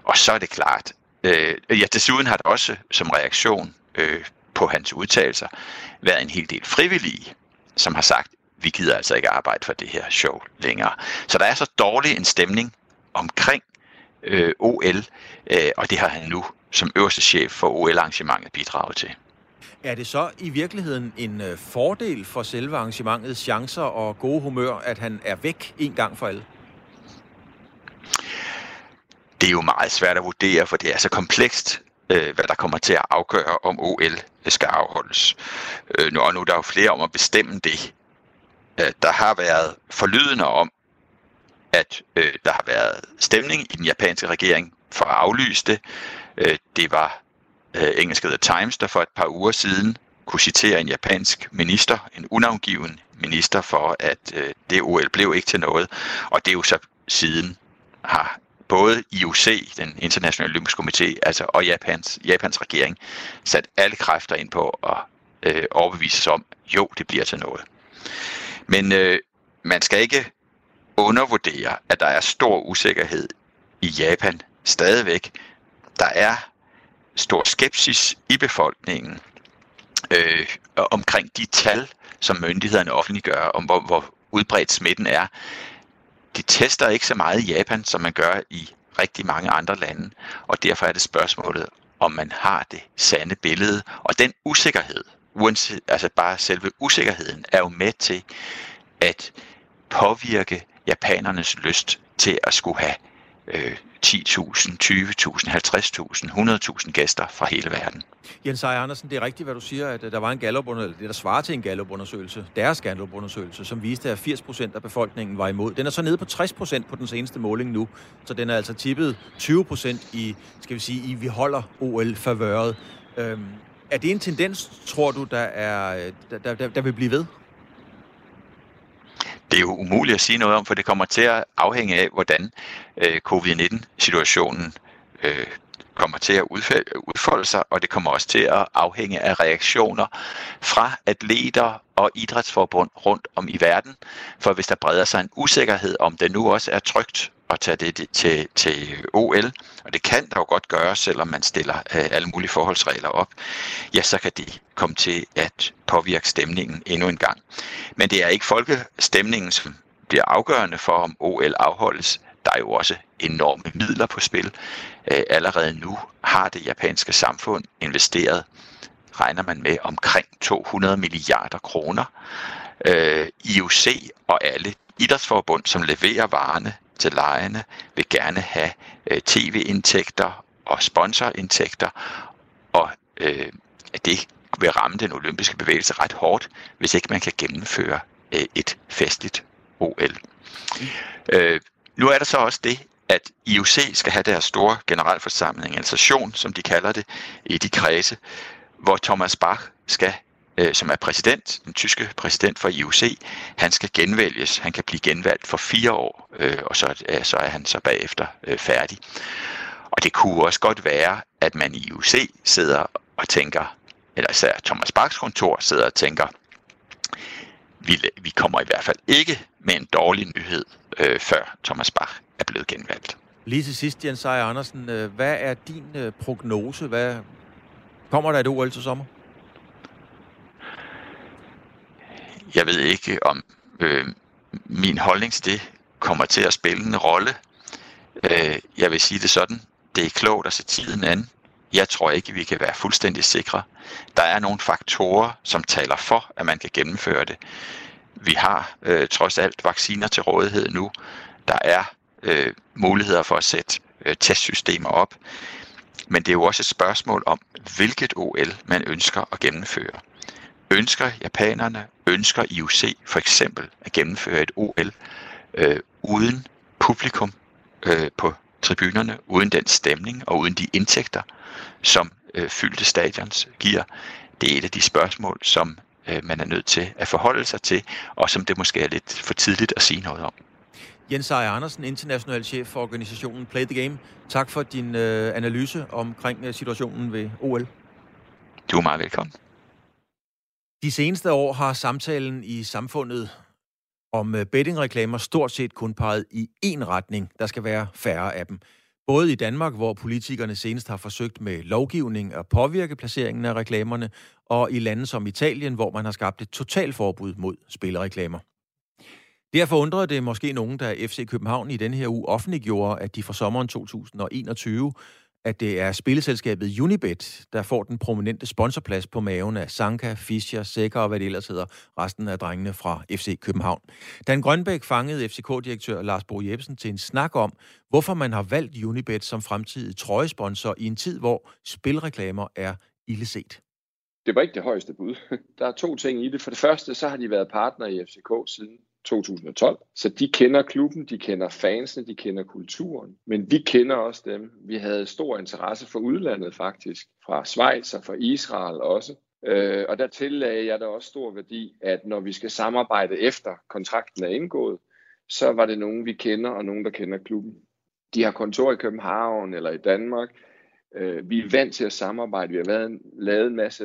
Og så er det klart, øh, ja, desuden har der også som reaktion øh, på hans udtalelser været en hel del frivillige, som har sagt, vi gider altså ikke arbejde for det her show længere. Så der er så dårlig en stemning omkring øh, OL, øh, og det har han nu som øverste chef for OL-arrangementet bidraget til. Er det så i virkeligheden en øh, fordel for selve arrangementets chancer og gode humør, at han er væk en gang for alle? Det er jo meget svært at vurdere, for det er så komplekst, øh, hvad der kommer til at afgøre, om OL skal afholdes. Øh, nu, og nu er der jo flere om at bestemme det. Øh, der har været forlydende om, at øh, der har været stemning i den japanske regering for at aflyse det. Det var øh, engelske The Times, der for et par uger siden kunne citere en japansk minister, en unavngiven minister, for at øh, det OL blev ikke til noget. Og det er jo så siden har både IOC, den internationale olympiske komité, altså, og Japans, Japans regering, sat alle kræfter ind på at øh, overbevise sig om, jo, det bliver til noget. Men øh, man skal ikke undervurdere, at der er stor usikkerhed i Japan stadigvæk. Der er stor skepsis i befolkningen øh, omkring de tal, som myndighederne offentliggør, om hvor, hvor udbredt smitten er. De tester ikke så meget i Japan, som man gør i rigtig mange andre lande, og derfor er det spørgsmålet, om man har det sande billede. Og den usikkerhed, uanset, altså bare selve usikkerheden, er jo med til at påvirke japanernes lyst til at skulle have øh, 10.000, 20.000, 50.000, 100.000 gæster fra hele verden. Jens Ejer Andersen, det er rigtigt, hvad du siger, at der var en gallupundersøgelse, det der svarer til en gallupundersøgelse, deres gallupundersøgelse, som viste, at 80 procent af befolkningen var imod. Den er så nede på 60 procent på den seneste måling nu, så den er altså tippet 20 procent i, skal vi sige, i vi holder OL-favøret. Øhm, er det en tendens, tror du, der, er, øh, der, der, der vil blive ved? Det er jo umuligt at sige noget om, for det kommer til at afhænge af, hvordan øh, covid-19-situationen øh, kommer til at udfolde sig, og det kommer også til at afhænge af reaktioner fra atleter og idrætsforbund rundt om i verden. For hvis der breder sig en usikkerhed om det nu også er trygt at tage det til, til OL, og det kan der jo godt gøre, selvom man stiller øh, alle mulige forholdsregler op, ja, så kan det komme til at påvirke stemningen endnu en gang. Men det er ikke folkestemningen, som bliver afgørende for, om OL afholdes. Der er jo også enorme midler på spil. Øh, allerede nu har det japanske samfund investeret, regner man med, omkring 200 milliarder kroner. Øh, IOC og alle idrætsforbund, som leverer varerne til lejene, vil gerne have øh, tv-indtægter og sponsorindtægter, og øh, det vil ramme den olympiske bevægelse ret hårdt, hvis ikke man kan gennemføre øh, et festligt OL. Øh, nu er der så også det, at IOC skal have deres store generalforsamling, altså en session, som de kalder det, i de kredse, hvor Thomas Bach skal øh, som er præsident, den tyske præsident for IOC, han skal genvælges. Han kan blive genvalgt for fire år, øh, og så, øh, så er han så bagefter øh, færdig. Og det kunne også godt være, at man i IOC sidder og tænker, eller især Thomas Bachs kontor sidder og tænker, vi, vi kommer i hvert fald ikke med en dårlig nyhed, øh, før Thomas Bach er blevet genvalgt. Lige til sidst, Jens Seier Andersen, øh, hvad er din øh, prognose? Hvad, kommer der et OL til sommer? Jeg ved ikke, om øh, min holdning til det kommer til at spille en rolle. Øh, jeg vil sige det sådan, det er klogt at se tiden an. Jeg tror ikke, vi kan være fuldstændig sikre. Der er nogle faktorer, som taler for, at man kan gennemføre det. Vi har øh, trods alt vacciner til rådighed nu. Der er øh, muligheder for at sætte øh, testsystemer op. Men det er jo også et spørgsmål om, hvilket OL man ønsker at gennemføre. Ønsker japanerne, ønsker IOC for eksempel at gennemføre et OL øh, uden publikum øh, på tribunerne, uden den stemning og uden de indtægter, som øh, fyldte stadions giver. Det er et af de spørgsmål, som øh, man er nødt til at forholde sig til, og som det måske er lidt for tidligt at sige noget om. Jens Ejer Andersen, international chef for organisationen Play the Game. Tak for din øh, analyse omkring øh, situationen ved OL. Du er meget velkommen. De seneste år har samtalen i samfundet om øh, bettingreklamer stort set kun peget i én retning. Der skal være færre af dem. Både i Danmark, hvor politikerne senest har forsøgt med lovgivning at påvirke placeringen af reklamerne, og i lande som Italien, hvor man har skabt et totalforbud mod spillereklamer. Derfor undrede det måske nogen, da FC København i denne her uge offentliggjorde, at de fra sommeren 2021 at det er spilleselskabet Unibet, der får den prominente sponsorplads på maven af Sanka, Fischer, Sækker og hvad det ellers hedder, resten af drengene fra FC København. Dan Grønbæk fangede FCK-direktør Lars Bo Jebsen til en snak om, hvorfor man har valgt Unibet som fremtidig trøjesponsor i en tid, hvor spilreklamer er illeset. Det var ikke det højeste bud. Der er to ting i det. For det første, så har de været partner i FCK siden 2012. Så de kender klubben, de kender fansene, de kender kulturen. Men vi kender også dem. Vi havde stor interesse for udlandet faktisk. Fra Schweiz og fra Israel også. Øh, og der tillagde jeg da også stor værdi, at når vi skal samarbejde efter kontrakten er indgået, så var det nogen, vi kender, og nogen, der kender klubben. De har kontor i København eller i Danmark. Øh, vi er vant til at samarbejde. Vi har lavet, lavet en masse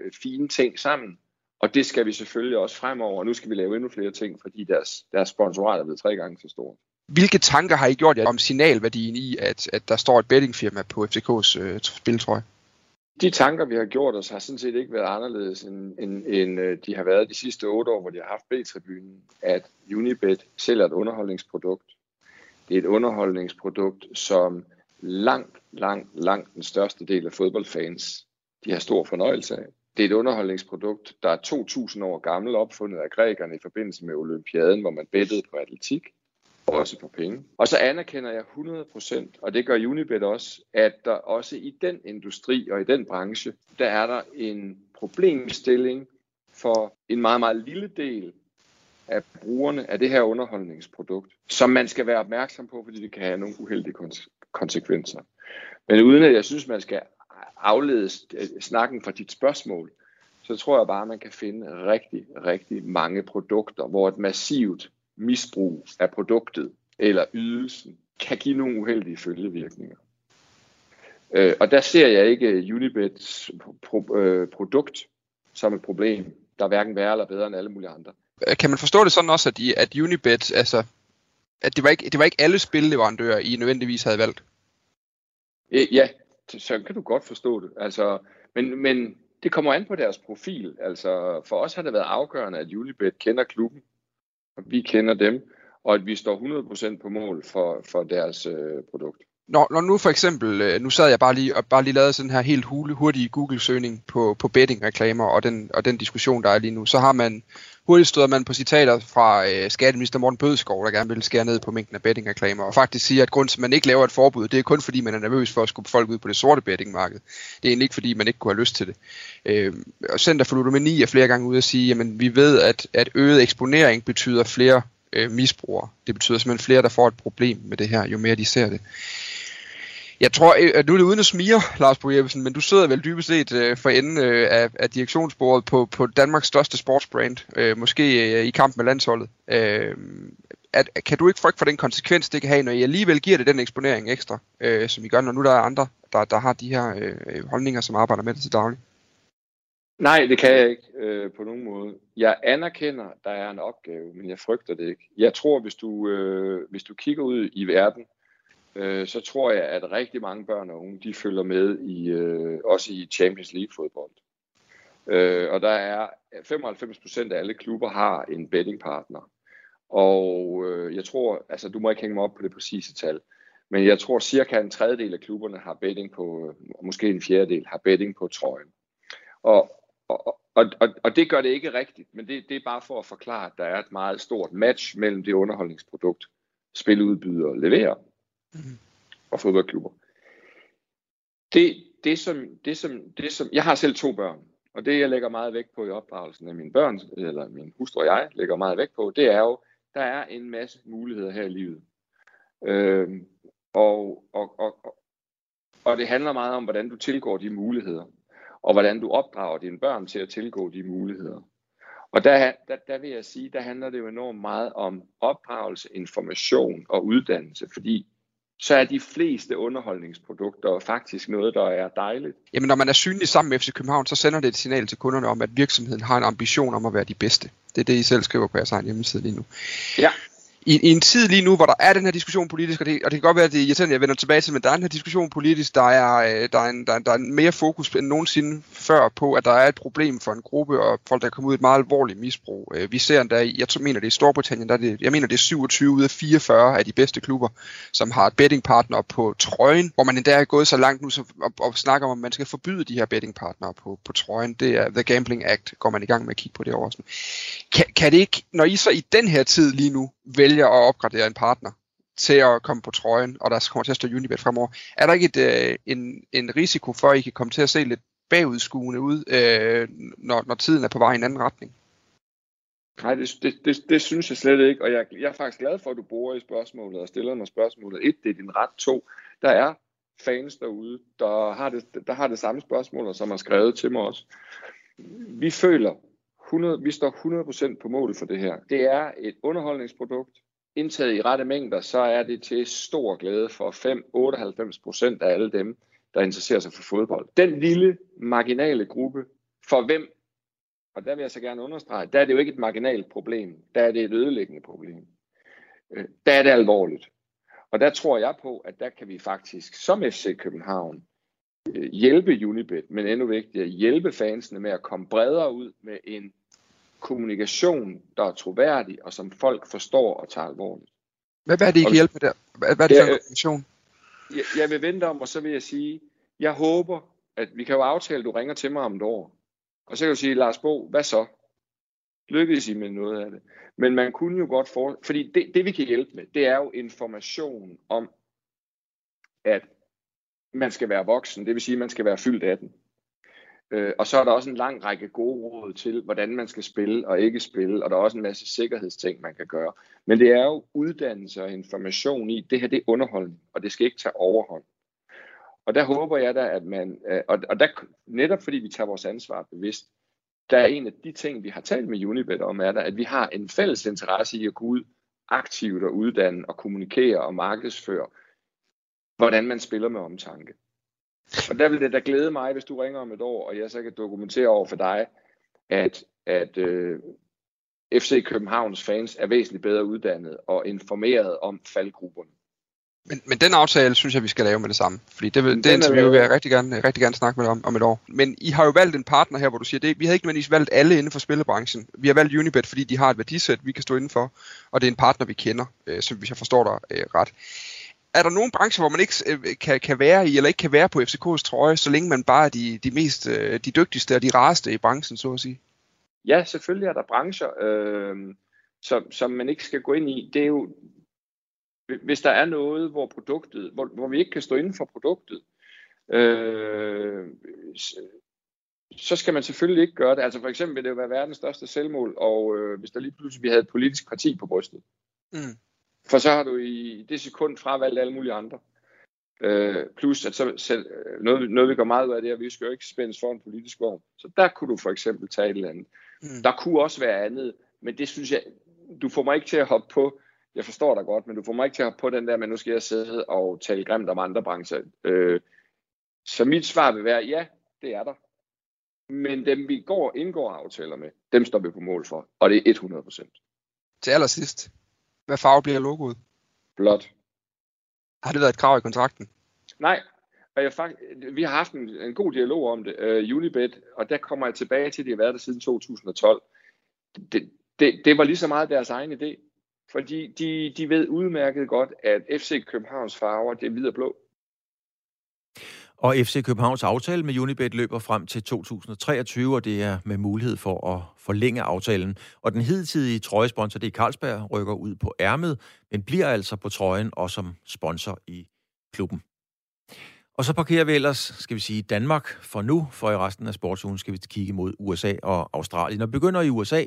øh, fine ting sammen. Og det skal vi selvfølgelig også fremover, og nu skal vi lave endnu flere ting, fordi deres, deres sponsorat er blevet tre gange så stort. Hvilke tanker har I gjort jer om signalværdien i, at, at der står et bettingfirma på FCK's øh, spiltrøje? De tanker, vi har gjort os, har sådan set ikke været anderledes, end, end, end øh, de har været de sidste otte år, hvor de har haft B-tribunen, at Unibet sælger et underholdningsprodukt. Det er et underholdningsprodukt, som langt, langt, langt den største del af fodboldfans, de har stor fornøjelse af. Det er et underholdningsprodukt, der er 2.000 år gammel, opfundet af grækerne i forbindelse med olympiaden, hvor man bettede på atletik, og også på penge. Og så anerkender jeg 100%, og det gør Unibet også, at der også i den industri og i den branche, der er der en problemstilling for en meget, meget lille del af brugerne af det her underholdningsprodukt, som man skal være opmærksom på, fordi det kan have nogle uheldige konsekvenser. Men uden at jeg synes, man skal aflede snakken fra dit spørgsmål, så tror jeg bare, at man kan finde rigtig, rigtig mange produkter, hvor et massivt misbrug af produktet eller ydelsen kan give nogle uheldige følgevirkninger. Øh, og der ser jeg ikke Unibets pro- øh, produkt som et problem, der er hverken værre eller bedre end alle mulige andre. Kan man forstå det sådan også, at, de, at Unibet, altså, at det var, ikke, det var ikke alle spilleverandører, I nødvendigvis havde valgt? Øh, ja, så kan du godt forstå det. Altså, men, men det kommer an på deres profil. Altså, for os har det været afgørende, at Julibet kender klubben, og vi kender dem, og at vi står 100% på mål for, for deres øh, produkt. Når, når nu for eksempel, øh, nu sad jeg bare lige og bare lige lavede sådan her helt hurtige Google-søgning på, på betting-reklamer og den, og den diskussion, der er lige nu, så har man hurtigt støder man på citater fra øh, skatteminister Morten Bødskov, der gerne vil skære ned på mængden af bettingreklamer, og faktisk siger, at grund til, at man ikke laver et forbud, det er kun fordi, man er nervøs for at skubbe folk ud på det sorte bettingmarked. Det er egentlig ikke fordi, man ikke kunne have lyst til det. Øh, og Center for Ludomani er flere gange ude at sige, at vi ved, at, at øget eksponering betyder flere øh, misbrugere. Det betyder simpelthen flere, der får et problem med det her, jo mere de ser det. Jeg tror, øh, at nu er det uden at smire, Lars Bo Jeppesen, men du sidder vel dybest set øh, for enden øh, af, af direktionsbordet på, på Danmarks største sportsbrand, øh, måske øh, i kamp med landsholdet. Øh, at, kan du ikke frygte for den konsekvens, det kan have, når I alligevel giver det den eksponering ekstra, øh, som I gør, når nu der er andre, der, der har de her øh, holdninger, som arbejder med det til daglig? Nej, det kan jeg ikke øh, på nogen måde. Jeg anerkender, der er en opgave, men jeg frygter det ikke. Jeg tror, hvis du, øh, hvis du kigger ud i verden, øh, så tror jeg, at rigtig mange børn og unge, de følger med i øh, også i Champions League fodbold. Øh, og der er 95% af alle klubber har en bettingpartner. Og øh, jeg tror, altså du må ikke hænge mig op på det præcise tal, men jeg tror cirka en tredjedel af klubberne har betting på, øh, måske en fjerdedel har betting på trøjen. Og, og, og, og, og det gør det ikke rigtigt, men det, det er bare for at forklare, at der er et meget stort match mellem det underholdningsprodukt, spiludbydere leverer, mm. og fodboldklubber. Det, det, som, det, som, det som, jeg har selv to børn, og det jeg lægger meget vægt på i opdragelsen af mine børn, eller min hustru og jeg lægger meget vægt på, det er jo, der er en masse muligheder her i livet. Øh, og, og, og, og det handler meget om, hvordan du tilgår de muligheder, og hvordan du opdrager dine børn til at tilgå de muligheder. Og der, der, der vil jeg sige, der handler det jo enormt meget om opdragelse, information og uddannelse, fordi så er de fleste underholdningsprodukter faktisk noget, der er dejligt. Jamen når man er synlig sammen med FC København, så sender det et signal til kunderne om, at virksomheden har en ambition om at være de bedste. Det er det, I selv skriver på jeres egen hjemmeside lige nu. Ja, i, i en tid lige nu, hvor der er den her diskussion politisk, og det, og det kan godt være, at det er irriterende, jeg vender tilbage til, men der er den her diskussion politisk, der er, øh, der er, en, der, der er mere fokus end nogensinde før på, at der er et problem for en gruppe, og folk, der kommer ud i et meget alvorligt misbrug. Øh, vi ser endda, jeg mener det er i Storbritannien, der er det, jeg mener det er 27 ud af 44 af de bedste klubber, som har et bettingpartner på trøjen, hvor man endda er gået så langt nu så, og, og snakker om, at man skal forbyde de her bettingpartnere på, på trøjen. Det er The Gambling Act, går man i gang med at kigge på det også. Kan, kan det ikke, når I så i den her tid lige nu vælger at opgradere en partner til at komme på trøjen, og der kommer til at stå Unibet fremover, er der ikke et, øh, en, en risiko for, at I kan komme til at se lidt bagudskuende ud, øh, når, når tiden er på vej i en anden retning? Nej, det, det, det, det synes jeg slet ikke, og jeg, jeg er faktisk glad for, at du bruger i spørgsmålet og stiller mig spørgsmålet. Et, det er din ret. To, der er fans derude, der har det, der har det samme spørgsmål, og som har skrevet til mig også. Vi føler, 100, vi står 100% på mål for det her. Det er et underholdningsprodukt. Indtaget i rette mængder, så er det til stor glæde for 5-98% af alle dem, der interesserer sig for fodbold. Den lille marginale gruppe, for hvem, og der vil jeg så gerne understrege, der er det jo ikke et marginalt problem, der er det et ødelæggende problem. Øh, der er det alvorligt. Og der tror jeg på, at der kan vi faktisk som FC København øh, hjælpe Unibet, men endnu vigtigere, hjælpe fansene med at komme bredere ud med en kommunikation, der er troværdig, og som folk forstår og tager alvorligt. Hvad, hvad er det, I kan hjælpe der? Hvad, hvad er det for en kommunikation? Jeg, jeg vil vente om, og så vil jeg sige, jeg håber, at vi kan jo aftale, at du ringer til mig om et år. Og så kan du sige, Lars Bo, hvad så? Lykkedes I med noget af det? Men man kunne jo godt få, fordi det, det vi kan hjælpe med, det er jo information om, at man skal være voksen, det vil sige, at man skal være fyldt 18. Øh, og så er der også en lang række gode råd til, hvordan man skal spille og ikke spille, og der er også en masse sikkerhedsting, man kan gøre. Men det er jo uddannelse og information i, det her det er underholdning, og det skal ikke tage overhånd. Og der håber jeg da, at man, øh, og, og der, netop fordi vi tager vores ansvar bevidst, der er en af de ting, vi har talt med Unibet om, er der, at vi har en fælles interesse i at gå ud aktivt og uddanne og kommunikere og markedsføre, hvordan man spiller med omtanke. Og der vil det da glæde mig, hvis du ringer om et år, og jeg så kan dokumentere over for dig, at, at øh, FC Københavns fans er væsentligt bedre uddannet og informeret om faldgrupperne. Men, men den aftale synes jeg, vi skal lave med det samme. Fordi det, det interview vil jeg rigtig gerne, rigtig gerne snakke med dig om, om et år. Men I har jo valgt en partner her, hvor du siger, det, vi har ikke nødvendigvis valgt alle inden for spillebranchen. Vi har valgt Unibet, fordi de har et værdisæt, vi kan stå indenfor. Og det er en partner, vi kender, øh, som hvis jeg forstår dig øh, ret er der nogle brancher, hvor man ikke øh, kan, kan være i, eller ikke kan være på FCK's trøje, så længe man bare er de, de mest, øh, de dygtigste og de rareste i branchen, så at sige? Ja, selvfølgelig er der brancher, øh, som, som man ikke skal gå ind i. Det er jo, hvis der er noget, hvor produktet, hvor, hvor vi ikke kan stå inden for produktet, øh, så skal man selvfølgelig ikke gøre det. Altså for eksempel vil det jo være verdens største selvmål, og øh, hvis der lige pludselig vi havde et politisk parti på brystet, mm. For så har du i det sekund fravalgt alle mulige andre. Øh, plus at så selv, noget, noget vi går meget ud af det, er, at vi skal jo ikke spændes for en politisk vogn. Så der kunne du for eksempel tage et eller andet. Mm. Der kunne også være andet, men det synes jeg, du får mig ikke til at hoppe på, jeg forstår dig godt, men du får mig ikke til at hoppe på den der, men nu skal jeg sidde og tale grimt om andre brancher. Øh, så mit svar vil være, ja, det er der. Men dem vi går indgår aftaler med, dem står vi på mål for, og det er 100%. Til allersidst, hvad farve bliver logoet? Blåt. Har det været et krav i kontrakten? Nej, og jeg fakt, vi har haft en, en god dialog om det, uh, Unibet, og der kommer jeg tilbage til, at de har været der siden 2012. Det, det, det var lige så meget deres egen idé. fordi de, de ved udmærket godt, at FC Københavns farver, det er hvid og blå. Og FC Københavns aftale med Unibet løber frem til 2023, og det er med mulighed for at forlænge aftalen. Og den hidtidige trøjesponsor, det er Carlsberg, rykker ud på ærmet, men bliver altså på trøjen og som sponsor i klubben. Og så parkerer vi ellers, skal vi sige, Danmark for nu, for i resten af sportsugen skal vi kigge mod USA og Australien. Og begynder i USA,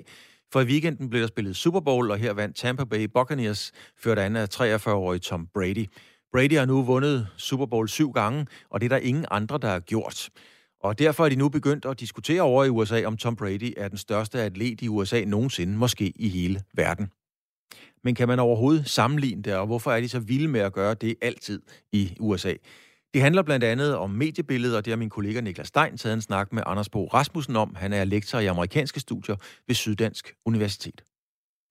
for i weekenden blev der spillet Super Bowl, og her vandt Tampa Bay Buccaneers, ført an af 43-årige Tom Brady. Brady har nu vundet Super Bowl syv gange, og det er der ingen andre, der har gjort. Og derfor er de nu begyndt at diskutere over i USA, om Tom Brady er den største atlet i USA nogensinde, måske i hele verden. Men kan man overhovedet sammenligne det, og hvorfor er de så vilde med at gøre det altid i USA? Det handler blandt andet om mediebilledet, og det har min kollega Niklas Stein taget en snak med Anders Bo Rasmussen om. Han er lektor i amerikanske studier ved Syddansk Universitet.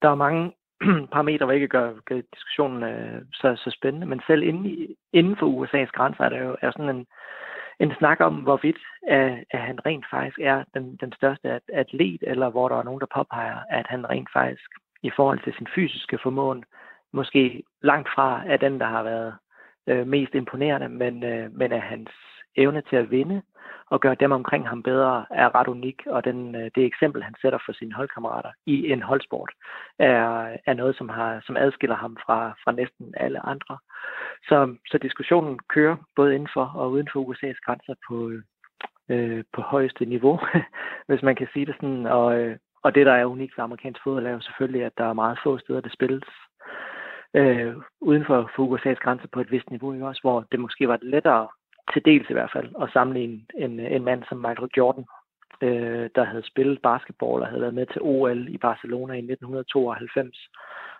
Der er mange parametre, hvor ikke gør, gør diskussionen øh, så, så spændende, men selv inden, i, inden for USA's grænser er der jo er sådan en, en snak om, hvorvidt at, at han rent faktisk er den, den største atlet, eller hvor der er nogen, der påpeger, at han rent faktisk i forhold til sin fysiske formåen, måske langt fra er den, der har været øh, mest imponerende, men, øh, men at hans evne til at vinde og gøre dem omkring ham bedre er ret unik, og den, øh, det eksempel, han sætter for sine holdkammerater i en holdsport, er, er noget, som, har, som adskiller ham fra, fra næsten alle andre. Så, så diskussionen kører både inden for og uden for USA's grænser på, øh, på højeste niveau, hvis man kan sige det sådan. Og, øh, og det, der er unikt for amerikansk fodbold, er jo selvfølgelig, at der er meget få steder, det spilles øh, uden for, for USA's grænser på et vist niveau, også, hvor det måske var lettere, til dels i hvert fald, at sammenligne en, en mand som Michael Jordan, øh, der havde spillet basketball og havde været med til OL i Barcelona i 1992,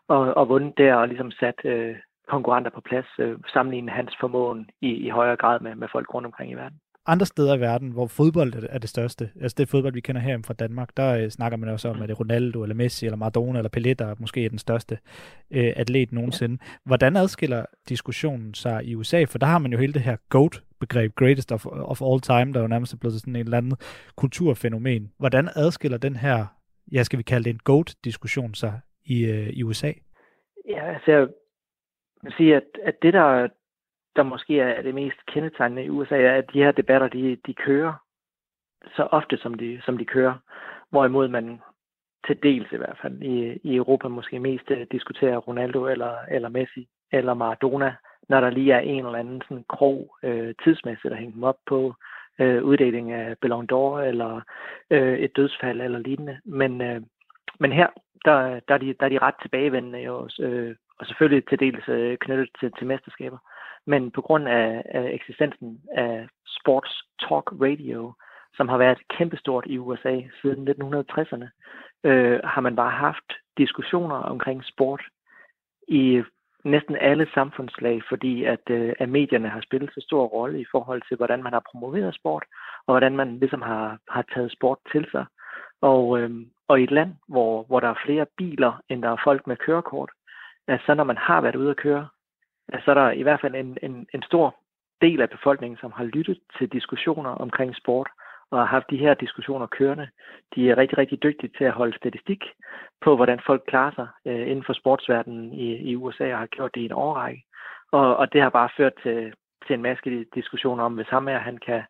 og, og vundet der og ligesom sat øh, konkurrenter på plads, øh, sammenligne hans formåen i, i højere grad med, med folk rundt omkring i verden andre steder i verden, hvor fodbold er det største, altså det fodbold, vi kender her fra Danmark, der øh, snakker man også om, at det er Ronaldo, eller Messi, eller Maradona, eller Pelé, der måske er den største øh, atlet nogensinde. Hvordan adskiller diskussionen sig i USA? For der har man jo hele det her GOAT-begreb, greatest of, of all time, der jo nærmest er blevet sådan en eller anden kulturfænomen. Hvordan adskiller den her, ja, skal vi kalde det en GOAT-diskussion sig i, øh, i USA? Ja, altså jeg vil sige, at, at det, der, der måske er det mest kendetegnende i USA, er, at de her debatter, de, de kører så ofte, som de, som de kører. Hvorimod man til dels i hvert fald i, i Europa måske mest øh, diskuterer Ronaldo eller, eller Messi eller Maradona, når der lige er en eller anden sådan krog øh, tidsmæssigt at hænge dem op på øh, uddeling af Ballon d'Or eller øh, et dødsfald eller lignende. Men, øh, men her, der, der, er de, der er de ret tilbagevendende jo, øh, og selvfølgelig til dels øh, knyttet til, til mesterskaber. Men på grund af, af eksistensen af Sports Talk Radio, som har været kæmpestort i USA siden 1960'erne, øh, har man bare haft diskussioner omkring sport i næsten alle samfundslag, fordi at, øh, at medierne har spillet så stor rolle i forhold til, hvordan man har promoveret sport, og hvordan man ligesom har, har taget sport til sig. Og, øh, og i et land, hvor, hvor der er flere biler, end der er folk med kørekort, så når man har været ude at køre, så er der i hvert fald en, en, en stor del af befolkningen, som har lyttet til diskussioner omkring sport, og har haft de her diskussioner kørende. De er rigtig, rigtig dygtige til at holde statistik på, hvordan folk klarer sig øh, inden for sportsverdenen i, i USA, og har gjort det i en årrække. Og, og det har bare ført til, til en masse diskussioner om, hvis ham her, han kan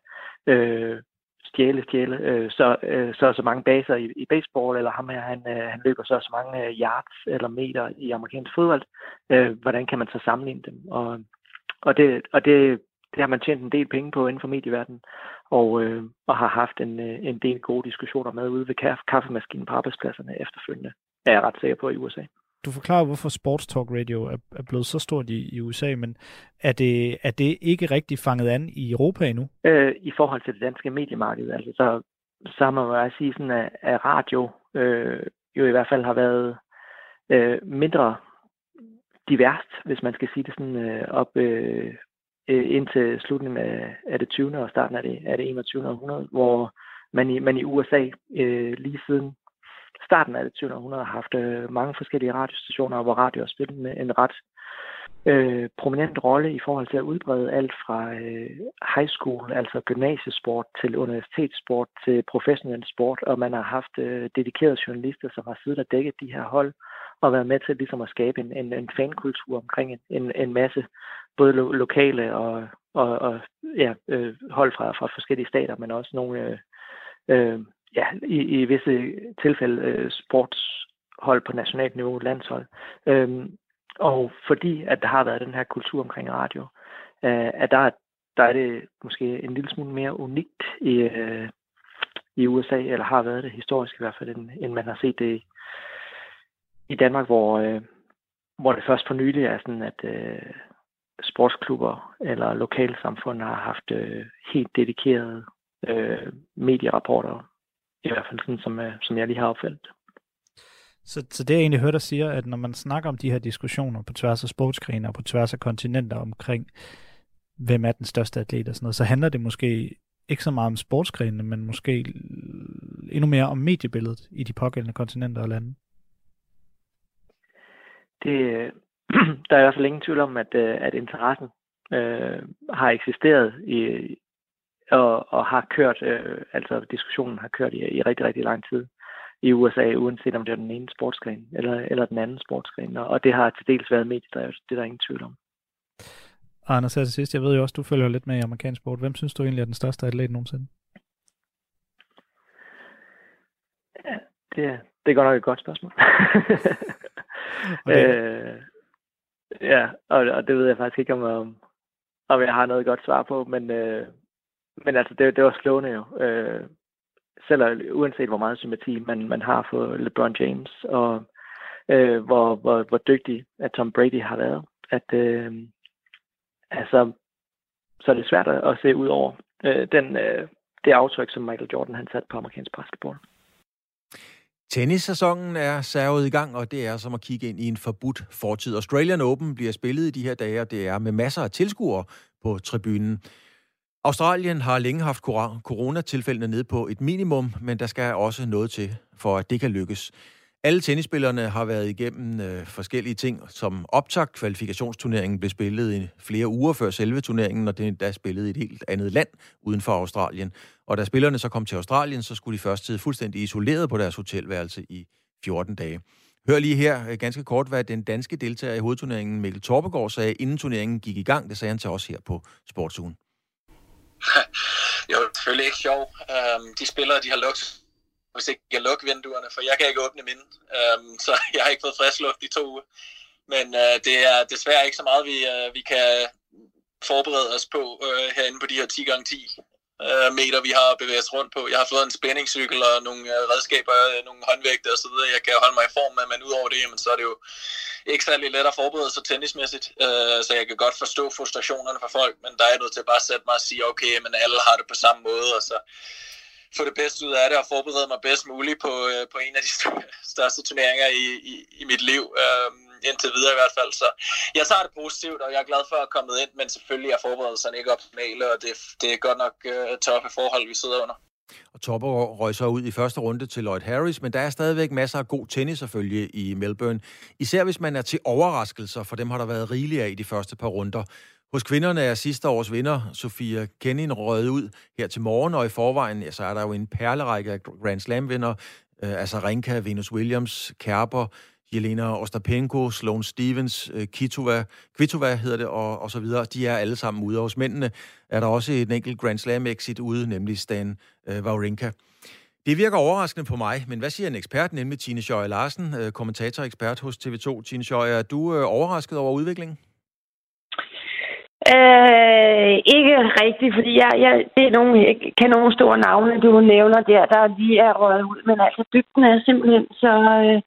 øh, stjæle, stjæle, øh, så, øh, så så mange baser i, i baseball, eller ham her, han, øh, han løber så så mange øh, yards eller meter i amerikansk fodbold. Øh, hvordan kan man så sammenligne dem? Og, og, det, og det, det har man tjent en del penge på inden for medieverdenen, og, øh, og har haft en, øh, en del gode diskussioner med ude ved kaffe, kaffemaskinen på arbejdspladserne efterfølgende, er jeg ret sikker på i USA du forklarer, hvorfor Sports Talk Radio er, er blevet så stort i, i USA, men er det, er det ikke rigtig fanget an i Europa endnu? Øh, I forhold til det danske mediemarked, altså så, så må man sige, sådan, at, at radio øh, jo i hvert fald har været øh, mindre diverst, hvis man skal sige det sådan, øh, op øh, øh indtil slutningen af, af det 20. og starten af det, af det 21. århundrede, hvor man i, man i USA øh, lige siden starten af det 20. århundrede har haft øh, mange forskellige radiostationer, hvor radio har spillet en, en ret øh, prominent rolle i forhold til at udbrede alt fra øh, high school, altså gymnasiesport, til universitetssport, til professionel sport, og man har haft øh, dedikerede journalister, som har siddet og dækket de her hold, og været med til ligesom at skabe en, en, en fankultur omkring en, en, en masse både lo- lokale og, og, og ja, øh, hold fra, fra forskellige stater, men også nogle øh, øh, ja, i, i visse tilfælde øh, sportshold på nationalt niveau, landshold. Øhm, og fordi at der har været den her kultur omkring radio, øh, at der, der er det måske en lille smule mere unikt i, øh, i USA, eller har været det historisk i hvert fald, end, end man har set det i Danmark, hvor, øh, hvor det først for nylig er sådan, at øh, sportsklubber eller lokalsamfund har haft øh, helt dedikerede øh, medierapporter, i hvert fald sådan, som, øh, som jeg lige har opfattet. Så, så det jeg egentlig hørte dig sige, at når man snakker om de her diskussioner på tværs af sportsgrene og på tværs af kontinenter omkring, hvem er den største atlet og sådan noget, så handler det måske ikke så meget om sportsgrenene, men måske endnu mere om mediebilledet i de pågældende kontinenter og lande. Det, der er i hvert fald ingen tvivl om, at, øh, at interessen øh, har eksisteret i, og, og har kørt, øh, altså diskussionen har kørt i, i rigtig, rigtig lang tid i USA, uanset om det er den ene sportsgren eller, eller den anden sportsgren. Og det har til dels været mediedrevet, det er der ingen tvivl om. Og Anders, her til sidst, jeg ved jo også, du følger lidt med i amerikansk sport. Hvem synes du egentlig er den største atlet nogensinde? Ja, det, det er godt nok et godt spørgsmål. okay. øh, ja, og, og det ved jeg faktisk ikke, om, om jeg har noget godt svar på, men, øh, men altså, det, det var slående jo. Øh, selv uanset hvor meget sympati man, man har for LeBron James, og øh, hvor, hvor, hvor dygtig at Tom Brady har været, at øh, altså, så er det svært at se ud over øh, den, øh, det aftryk, som Michael Jordan han satte på amerikansk basketball. Tennissæsonen er servet i gang, og det er som at kigge ind i en forbudt fortid. Australian Open bliver spillet i de her dage, og det er med masser af tilskuere på tribunen. Australien har længe haft coronatilfældene nede på et minimum, men der skal også noget til, for at det kan lykkes. Alle tennisspillerne har været igennem øh, forskellige ting, som optag. Kvalifikationsturneringen blev spillet i flere uger før selve turneringen, og det er spillet i et helt andet land uden for Australien. Og da spillerne så kom til Australien, så skulle de først sidde fuldstændig isoleret på deres hotelværelse i 14 dage. Hør lige her øh, ganske kort, hvad den danske deltager i hovedturneringen Mikkel Torbegaard sagde, inden turneringen gik i gang. Det sagde han til os her på Sportsugen. jo, selvfølgelig ikke sjov. Um, de spillere, de har lukket, hvis ikke jeg lukke vinduerne, for jeg kan ikke åbne mine. Um, så jeg har ikke fået frisk luft i to uger. Men uh, det er desværre ikke så meget, vi, uh, vi kan forberede os på uh, herinde på de her 10x10 øh, meter, vi har bevæget os rundt på. Jeg har fået en spændingscykel og nogle øh, redskaber, øh, nogle håndvægte osv., jeg kan holde mig i form med, men udover det, jamen, så er det jo ikke særlig let at forberede sig tennismæssigt, uh, så jeg kan godt forstå frustrationerne for folk, men der er noget til at bare sætte mig og sige, okay, men alle har det på samme måde, og så få det bedste ud af det og forberede mig bedst muligt på, på en af de største turneringer i, i, i mit liv. Uh, indtil videre i hvert fald. Så jeg tager det positivt, og jeg er glad for at komme ind, men selvfølgelig er forberedelserne ikke optimale, og det, det er godt nok øh, uh, toppe forhold, vi sidder under. Og Topper røg så ud i første runde til Lloyd Harris, men der er stadigvæk masser af god tennis selvfølgelig i Melbourne. Især hvis man er til overraskelser, for dem har der været rigeligt af i de første par runder. Hos kvinderne er sidste års vinder, Sofia Kenin, røget ud her til morgen, og i forvejen ja, så er der jo en perlerække af Grand Slam-vinder, øh, altså Renka, Venus Williams, Kerber, Jelena Ostapenko, Sloane Stevens, øh, Kitova, Kvitova hedder det, og, og så videre. De er alle sammen ude. hos mændene er der også en enkelt Grand Slam-exit ude, nemlig Stan øh, Wawrinka. Det virker overraskende på mig, men hvad siger en ekspert, nemlig Tine Schøjer Larsen, øh, kommentator kommentator-ekspert hos TV2. Tine Schøjer, er du øh, overrasket over udviklingen? Øh, ikke rigtigt, fordi jeg, jeg, det er nogle kan nogle store navne, du nævner der, der lige er røget ud. Men altså, dybden er simpelthen så, øh,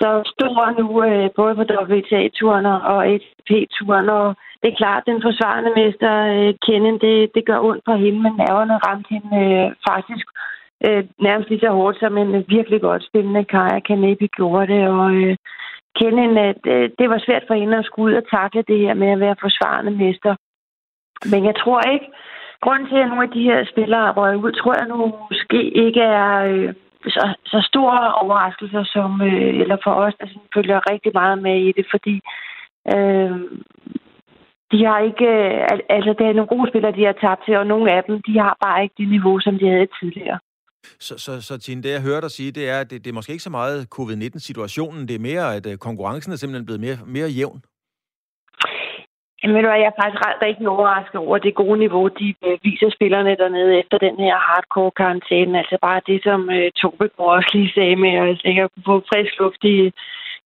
så stor nu, øh, både på WTA-turen og ATP-turen. Og det er klart, den forsvarende mester, øh, Kennen, det, det gør ondt på hende, men nerverne ramte hende øh, faktisk øh, nærmest lige så hårdt, som en virkelig godt spillende Kaja Kanepi gjorde det. Og øh, Kennen, at øh, det var svært for hende at skulle ud og takle det her med at være forsvarende mester. Men jeg tror ikke, grund til, at nogle af de her spillere røg ud, tror jeg nu måske ikke er... Øh, så, så store overraskelser som, øh, eller for os, der følger rigtig meget med i det, fordi Øh, de har ikke, øh, altså det er nogle gode spillere, de har tabt til, og nogle af dem, de har bare ikke det niveau, som de havde tidligere. Så, så, så Tine, det jeg hører dig sige, det er, at det, det er måske ikke så meget covid-19-situationen, det er mere, at øh, konkurrencen er simpelthen blevet mere, mere jævn. Jamen, ved du hvad, jeg er faktisk ret rigtig overrasket over det gode niveau, de øh, viser spillerne dernede efter den her hardcore karantæne. Altså bare det, som uh, Tobe også lige sagde med at sikkert få frisk luft i,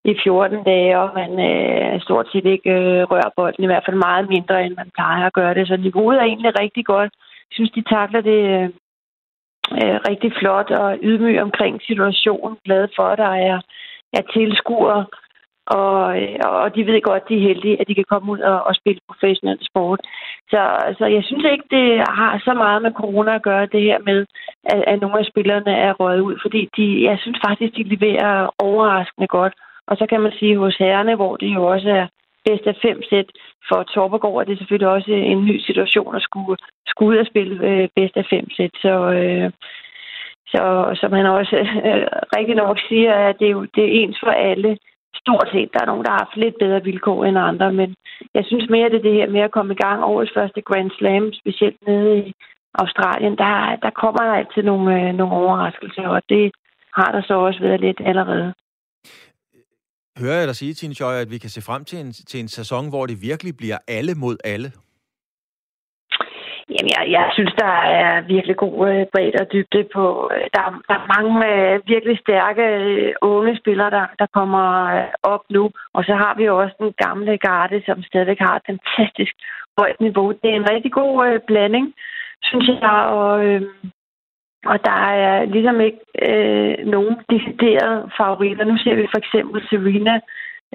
i 14 dage, og man uh, stort set ikke uh, rører bolden, i hvert fald meget mindre, end man plejer at gøre det. Så niveauet er egentlig rigtig godt. Jeg synes, de takler det uh, rigtig flot og ydmyg omkring situationen. Glad for, at der er, er tilskuere og, øh, og de ved godt, de er heldige, at de kan komme ud og, og spille professionel sport. Så, så jeg synes ikke, det har så meget med corona at gøre, det her med, at, at nogle af spillerne er røget ud, fordi de, jeg synes faktisk, de leverer overraskende godt. Og så kan man sige hos herrene, hvor det jo også er bedst af fem sæt for Torbergaard, er det selvfølgelig også en ny situation at skulle, skulle ud og spille øh, bedst af fem sæt. Så, øh, så som han også øh, rigtig nok siger, at det er jo det er ens for alle stort set. Der er nogen, der har haft lidt bedre vilkår end andre, men jeg synes mere, det er det her med at komme i gang. Årets første Grand Slam, specielt nede i Australien, der, der kommer der altid nogle, øh, nogle overraskelser, og det har der så også været lidt allerede. Hører jeg dig sige, Tine Joy, at vi kan se frem til en, til en sæson, hvor det virkelig bliver alle mod alle? Jamen, jeg, jeg synes, der er virkelig god øh, bredde og dybde på. Øh, der, der er mange øh, virkelig stærke øh, unge spillere, der, der kommer øh, op nu. Og så har vi jo også den gamle garde, som stadig har et fantastisk højt niveau. Det er en rigtig god øh, blanding, synes jeg. Og, øh, og der er ligesom ikke øh, nogen deciderede favoritter. Nu ser vi for eksempel Serena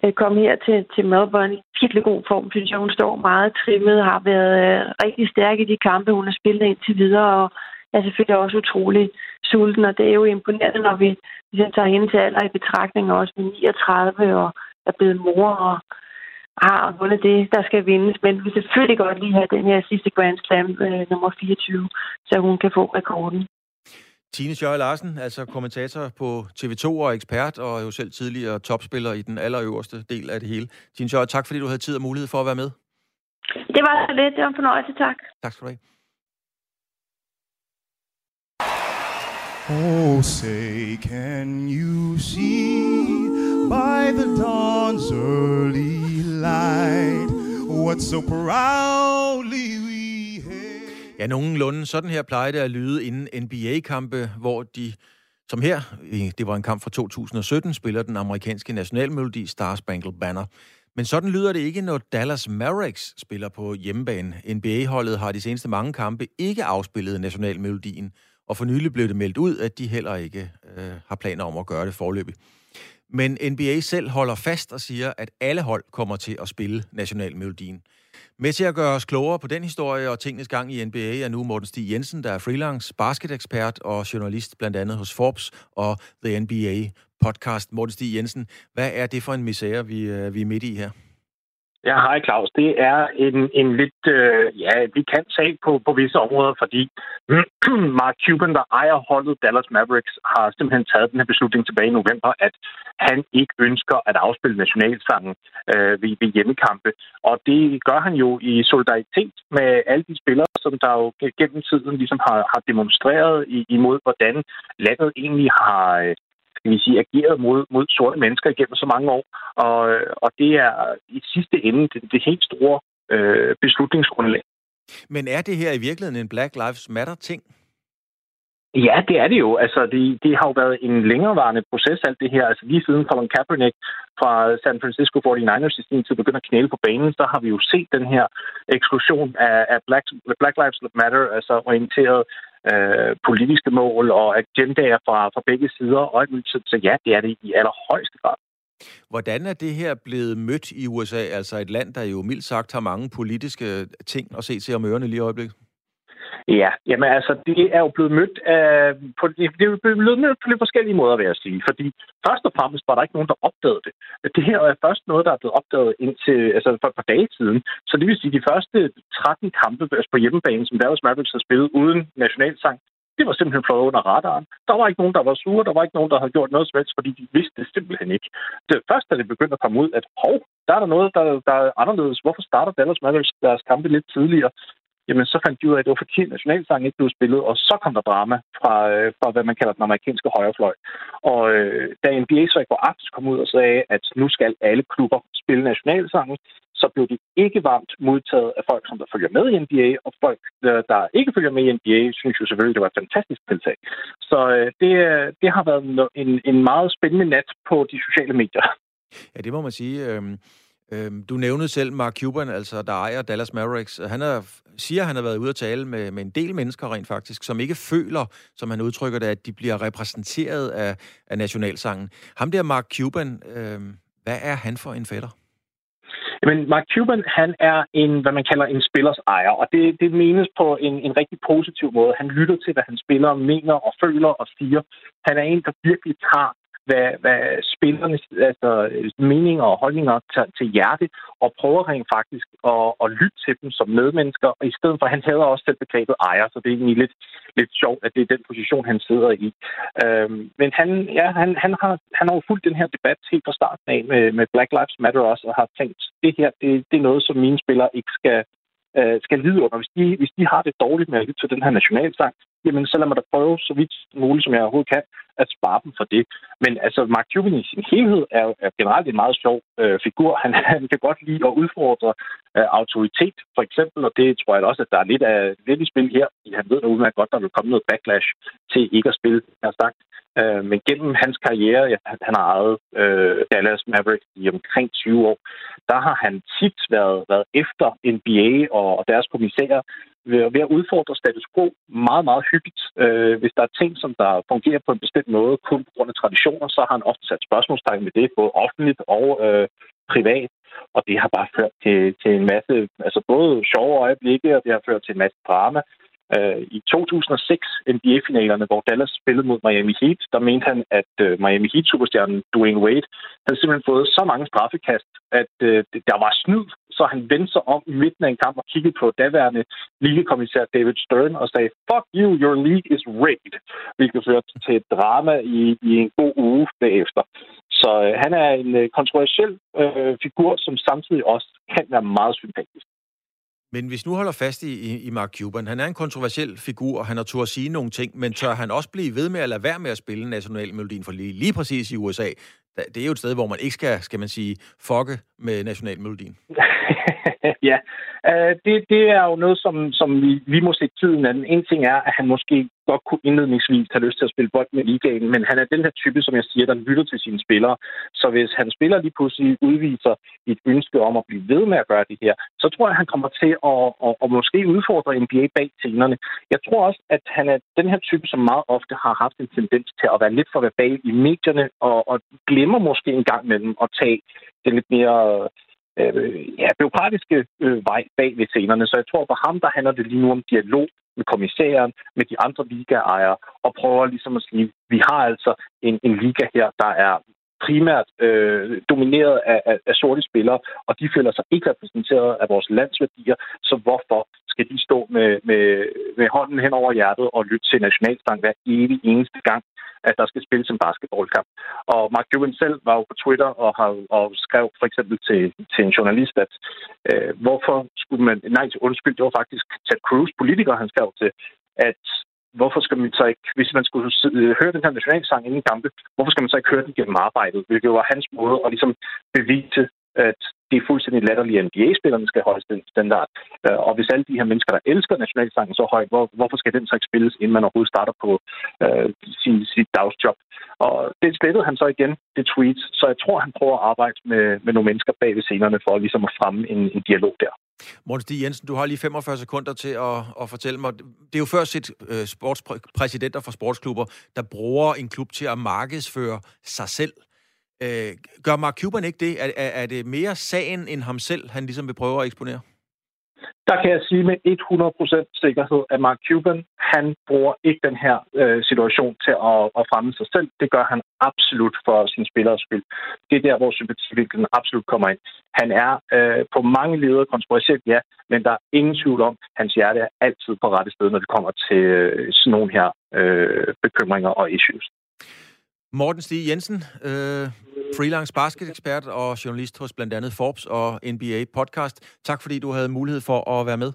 Øh, kom her til, til Melbourne i virkelig god form, synes jeg. Hun står meget trimmet, har været øh, rigtig stærk i de kampe, hun har spillet indtil videre, og er selvfølgelig også utrolig sulten, og det er jo imponerende, når vi ligesom tager hende til alder i betragtning, også med 39 og er blevet mor og har vundet det, der skal vindes. Men vi selvfølgelig godt lige have den her sidste Grand Slam, øh, nummer 24, så hun kan få rekorden. Tine Sjøj Larsen, altså kommentator på TV2 og ekspert, og jo selv tidligere topspiller i den allerøverste del af det hele. Tine Sjøj, tak fordi du havde tid og mulighed for at være med. Det var så lidt. Det var en fornøjelse. Tak. Tak skal du have. Oh, say, can you see by the dawn's early light what so proudly we? Ja, nogenlunde sådan her plejer det at lyde inden NBA-kampe, hvor de, som her, det var en kamp fra 2017, spiller den amerikanske nationalmelodi Star Spangled Banner. Men sådan lyder det ikke, når Dallas Mavericks spiller på hjemmebane. NBA-holdet har de seneste mange kampe ikke afspillet nationalmelodien, og for nylig blev det meldt ud, at de heller ikke øh, har planer om at gøre det forløbig. Men NBA selv holder fast og siger, at alle hold kommer til at spille nationalmelodien. Med til at gøre os klogere på den historie og tingens gang i NBA er nu Morten Stig Jensen, der er freelance basketekspert og journalist blandt andet hos Forbes og The NBA podcast. Morten Stig Jensen, hvad er det for en misære, vi, øh, vi er midt i her? Ja, hej Claus. Det er en, en lidt, øh, ja, vi kan sag på, på visse områder, fordi Mark Cuban, der ejer holdet Dallas Mavericks, har simpelthen taget den her beslutning tilbage i november, at han ikke ønsker at afspille nationalsangen øh, ved, ved hjemmekampe. Og det gør han jo i solidaritet med alle de spillere, som der jo gennem tiden ligesom har, har demonstreret imod, hvordan landet egentlig har, øh, skal vi sige, ageret mod, mod sorte mennesker igennem så mange år. Og, og det er i sidste ende det, det helt store øh, beslutningsgrundlag. Men er det her i virkeligheden en Black Lives Matter-ting? Ja, det er det jo. Altså, det, det har jo været en længerevarende proces, alt det her. Altså, lige siden Colin Kaepernick fra San Francisco 49ers i sin tid begynder at knæle på banen, så har vi jo set den her eksklusion af, af Black, Black Lives Matter, altså orienteret øh, politiske mål og agendaer fra, fra begge sider. Og, så, så ja, det er det i allerhøjeste grad. Hvordan er det her blevet mødt i USA, altså et land, der jo mildt sagt har mange politiske ting at se til om ørerne lige i øjeblikket? Ja, jamen altså, det er jo blevet mødt af, på, det er jo blevet mødt på lidt forskellige måder, vil jeg sige. Fordi først og fremmest var der ikke nogen, der opdagede det. Det her er først noget, der er blevet opdaget indtil, altså for et par dage siden. Så det vil sige, at de første 13 kampe på altså hjemmebane, som Dallas Mavericks har spillet uden nationalsang, Det var simpelthen flået under radaren. Der var ikke nogen, der var sure. Der var ikke nogen, der havde gjort noget som helst, fordi de vidste det simpelthen ikke. Det først, da det begyndte at komme ud, at hov, der er der noget, der, der er anderledes. Hvorfor starter Dallas Mavericks deres kampe lidt tidligere? Jamen så fandt de ud af, at det var fordi nationalsangen ikke blev spillet, og så kom der drama fra, øh, fra hvad man kalder den amerikanske højrefløj. Og øh, da NBA så i går aftes kom ud og sagde, at nu skal alle klubber spille nationalsangen, så blev de ikke varmt modtaget af folk, som der følger med i NBA, og folk, øh, der ikke følger med i NBA, synes jo selvfølgelig, det var et fantastisk tiltag. Så øh, det, det har været en, en meget spændende nat på de sociale medier. Ja, det må man sige. Øh øhm, du nævnede selv Mark Cuban, altså der ejer Dallas Mavericks. Han er, siger, at han har været ude at tale med, med en del mennesker rent faktisk, som ikke føler, som han udtrykker det, at de bliver repræsenteret af, af nationalsangen. Ham der Mark Cuban, øhm, hvad er han for en fætter? Jamen, Mark Cuban, han er en, hvad man kalder en spillers ejer, og det, det menes på en, en rigtig positiv måde. Han lytter til, hvad han spiller, mener og føler og siger. Han er en, der virkelig tager hvad, hvad spillernes altså, meninger og holdninger til, til hjerte, og prøver rent faktisk at, at lytte til dem som medmennesker, og i stedet for, han havde også selv begrebet ejer, så det er egentlig lidt, lidt sjovt, at det er den position, han sidder i. Øhm, men han, ja, han, han, har, han har jo fulgt den her debat helt fra starten af med, med Black Lives Matter også, og har tænkt, det her, det, det er noget, som mine spillere ikke skal, øh, skal lide under. Hvis de, hvis de har det dårligt med at lytte til den her nationalsang, jamen så lad mig da prøve så vidt muligt, som jeg overhovedet kan, at spare dem for det. Men altså, Mark Cuban i sin helhed er, er generelt en meget sjov øh, figur. Han, han kan godt lide at udfordre øh, autoritet, for eksempel, og det tror jeg også, at der er lidt, af, lidt i spil her. Han ved da udmærket godt, der vil komme noget backlash til ikke at spille, jeg har sagt. Øh, men gennem hans karriere, ja, han har ejet øh, Dallas Mavericks i omkring 20 år, der har han tit været, været efter NBA og, og deres kommissærer ved, ved at udfordre status quo meget, meget hyppigt. Øh, hvis der er ting, som der fungerer på en bestemt måde, kun på grund af traditioner, så har han ofte sat spørgsmålstegn ved det, både offentligt og øh, privat. Og det har bare ført til, til en masse, altså både sjove øjeblikke, og det har ført til en masse drama. Øh, I 2006 NBA-finalerne, hvor Dallas spillede mod Miami Heat, der mente han, at øh, Miami Heat-superstjernen Dwayne Wade havde simpelthen fået så mange straffekast, at øh, der var snyd, så han vendte sig om i midten af en kamp og kiggede på daværende ligekommissær David Stern og sagde, fuck you, your league is rigged, hvilket førte til et drama i, i en god uge bagefter. Så øh, han er en øh, kontroversiel øh, figur, som samtidig også kan være meget sympatisk. Men hvis nu holder fast i, i Mark Cuban, han er en kontroversiel figur, og han har tur at sige nogle ting, men tør han også blive ved med at lade være med at spille nationalmelodien? For lige, lige præcis i USA, det er jo et sted, hvor man ikke skal, skal man sige, fucke med nationalmelodien. ja, uh, det, det er jo noget, som, som vi, vi må se tiden an. En ting er, at han måske godt kunne indledningsvis have lyst til at spille bold med ligaen, men han er den her type, som jeg siger, der lytter til sine spillere. Så hvis han spiller lige pludselig udviser et ønske om at blive ved med at gøre det her, så tror jeg, at han kommer til at, at, at måske udfordre NBA bag scenerne. Jeg tror også, at han er den her type, som meget ofte har haft en tendens til at være lidt for verbal i medierne, og, og glemmer måske en gang med at tage den lidt mere øh, ja, byråkratiske øh, vej bag ved scenerne. Så jeg tror, for ham, der handler det lige nu om dialog med kommissæren, med de andre ligaejere, og prøver ligesom at sige, vi har altså en, en liga her, der er primært øh, domineret af, af, af sorte spillere, og de føler sig ikke repræsenteret af vores landsværdier, så hvorfor skal de stå med, med, med hånden hen over hjertet og lytte til nationalsang hver evig eneste gang, at der skal spilles en basketballkamp. Og Mark Cuban selv var jo på Twitter og, har, og skrev for eksempel til, til en journalist, at øh, hvorfor skulle man... Nej, undskyld, det var faktisk Ted Cruz, politiker, han skrev til, at hvorfor skal man så ikke, hvis man skulle øh, høre den her nationalsang inden kampe, hvorfor skal man så ikke høre den gennem arbejdet? Hvilket var hans måde at ligesom bevise, at det er fuldstændig latterligt, at NBA-spillerne skal holde den standard. Øh, og hvis alle de her mennesker, der elsker nationalsangen så højt, hvor, hvorfor skal den så ikke spilles, inden man overhovedet starter på øh, sin, sit dagsjob? Og det slettede han så igen, det tweet. Så jeg tror, han prøver at arbejde med, med nogle mennesker bag ved scenerne for ligesom at fremme en, en dialog der. Morten Stig Jensen, du har lige 45 sekunder til at, at fortælle mig. Det er jo først set øh, sportspræsidenter for sportsklubber, der bruger en klub til at markedsføre sig selv. Øh, gør Mark Cuban ikke det? Er, er, er det mere sagen end ham selv, han ligesom vil prøve at eksponere? der kan jeg sige med 100% sikkerhed, at Mark Cuban, han bruger ikke den her øh, situation til at, at fremme sig selv. Det gør han absolut for sin spillers skyld. Det er der, hvor sympativinklen absolut kommer ind. Han er øh, på mange ledere kontroversielt, ja, men der er ingen tvivl om, at hans hjerte er altid på rette sted, når det kommer til øh, sådan nogle her øh, bekymringer og issues. Morten Stig Jensen, øh, freelance basketekspert og journalist hos blandt andet Forbes og NBA Podcast. Tak fordi du havde mulighed for at være med.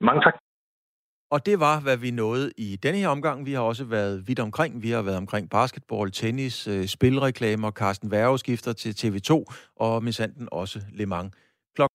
Mange tak. Og det var, hvad vi nåede i denne her omgang. Vi har også været vidt omkring. Vi har været omkring basketball, tennis, øh, spilreklamer. Carsten Værge skifter til TV2, og misanden også Le Mans.